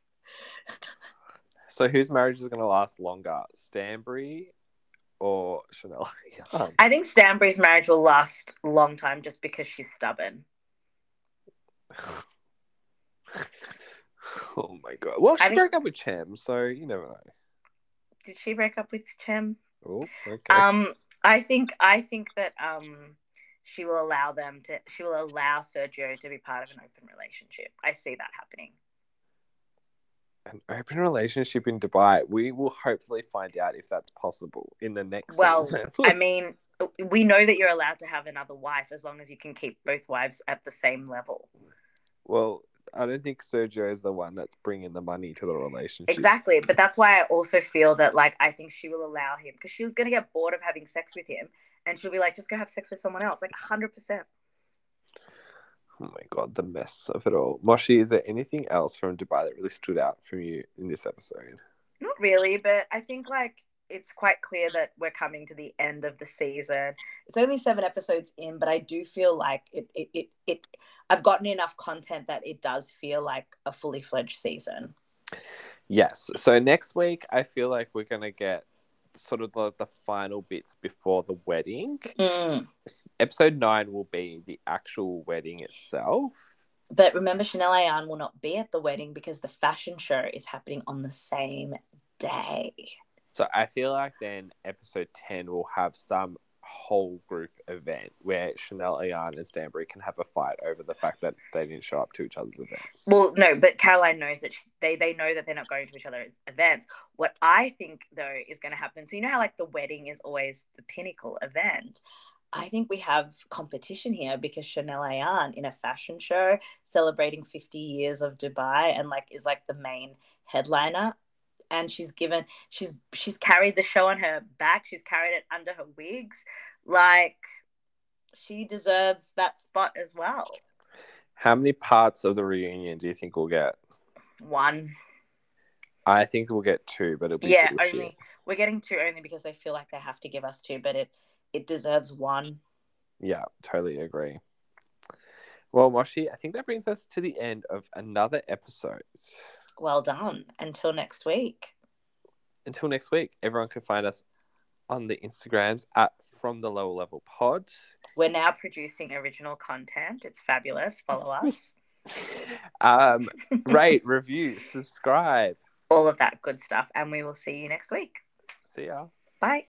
So whose marriage is going to last longer, Stanbury or Chanel? Young? I think Stanbury's marriage will last a long time just because she's stubborn. oh my god! Well, she I think- broke up with Chem, so you never know. Did she break up with Chem? Oh, okay. Um, I think I think that um she will allow them to she will allow Sergio to be part of an open relationship. I see that happening. An open relationship in Dubai. We will hopefully find out if that's possible in the next. Well. I mean, we know that you're allowed to have another wife as long as you can keep both wives at the same level. well, I don't think Sergio is the one that's bringing the money to the relationship. Exactly, but that's why I also feel that like I think she will allow him because she was going to get bored of having sex with him and she'll be like just go have sex with someone else like 100%. Oh my god, the mess of it all. Moshi, is there anything else from Dubai that really stood out from you in this episode? Not really, but I think like it's quite clear that we're coming to the end of the season. It's only 7 episodes in, but I do feel like it it it, it I've gotten enough content that it does feel like a fully fledged season. Yes. So next week, I feel like we're gonna get sort of the, the final bits before the wedding. Mm. Episode nine will be the actual wedding itself. But remember, Chanel Ayan will not be at the wedding because the fashion show is happening on the same day. So I feel like then episode ten will have some whole group event where Chanel, Ayan, and Stanbury can have a fight over the fact that they didn't show up to each other's events. Well, no, but Caroline knows that she, they they know that they're not going to each other's events. What I think though is going to happen. So you know how like the wedding is always the pinnacle event. I think we have competition here because Chanel Ayan in a fashion show celebrating 50 years of Dubai and like is like the main headliner and she's given she's she's carried the show on her back she's carried it under her wigs like she deserves that spot as well How many parts of the reunion do you think we'll get? one I think we'll get two, but it'll be yeah only we're getting two only because they feel like they have to give us two but it it deserves one Yeah, totally agree. Well, Moshi, I think that brings us to the end of another episode. Well done. Until next week. Until next week, everyone can find us on the Instagrams at From the Lower Level Pod. we're now producing original content. It's fabulous. Follow us. Um, rate, review, subscribe. all of that good stuff. And we will see you next week. See ya. bye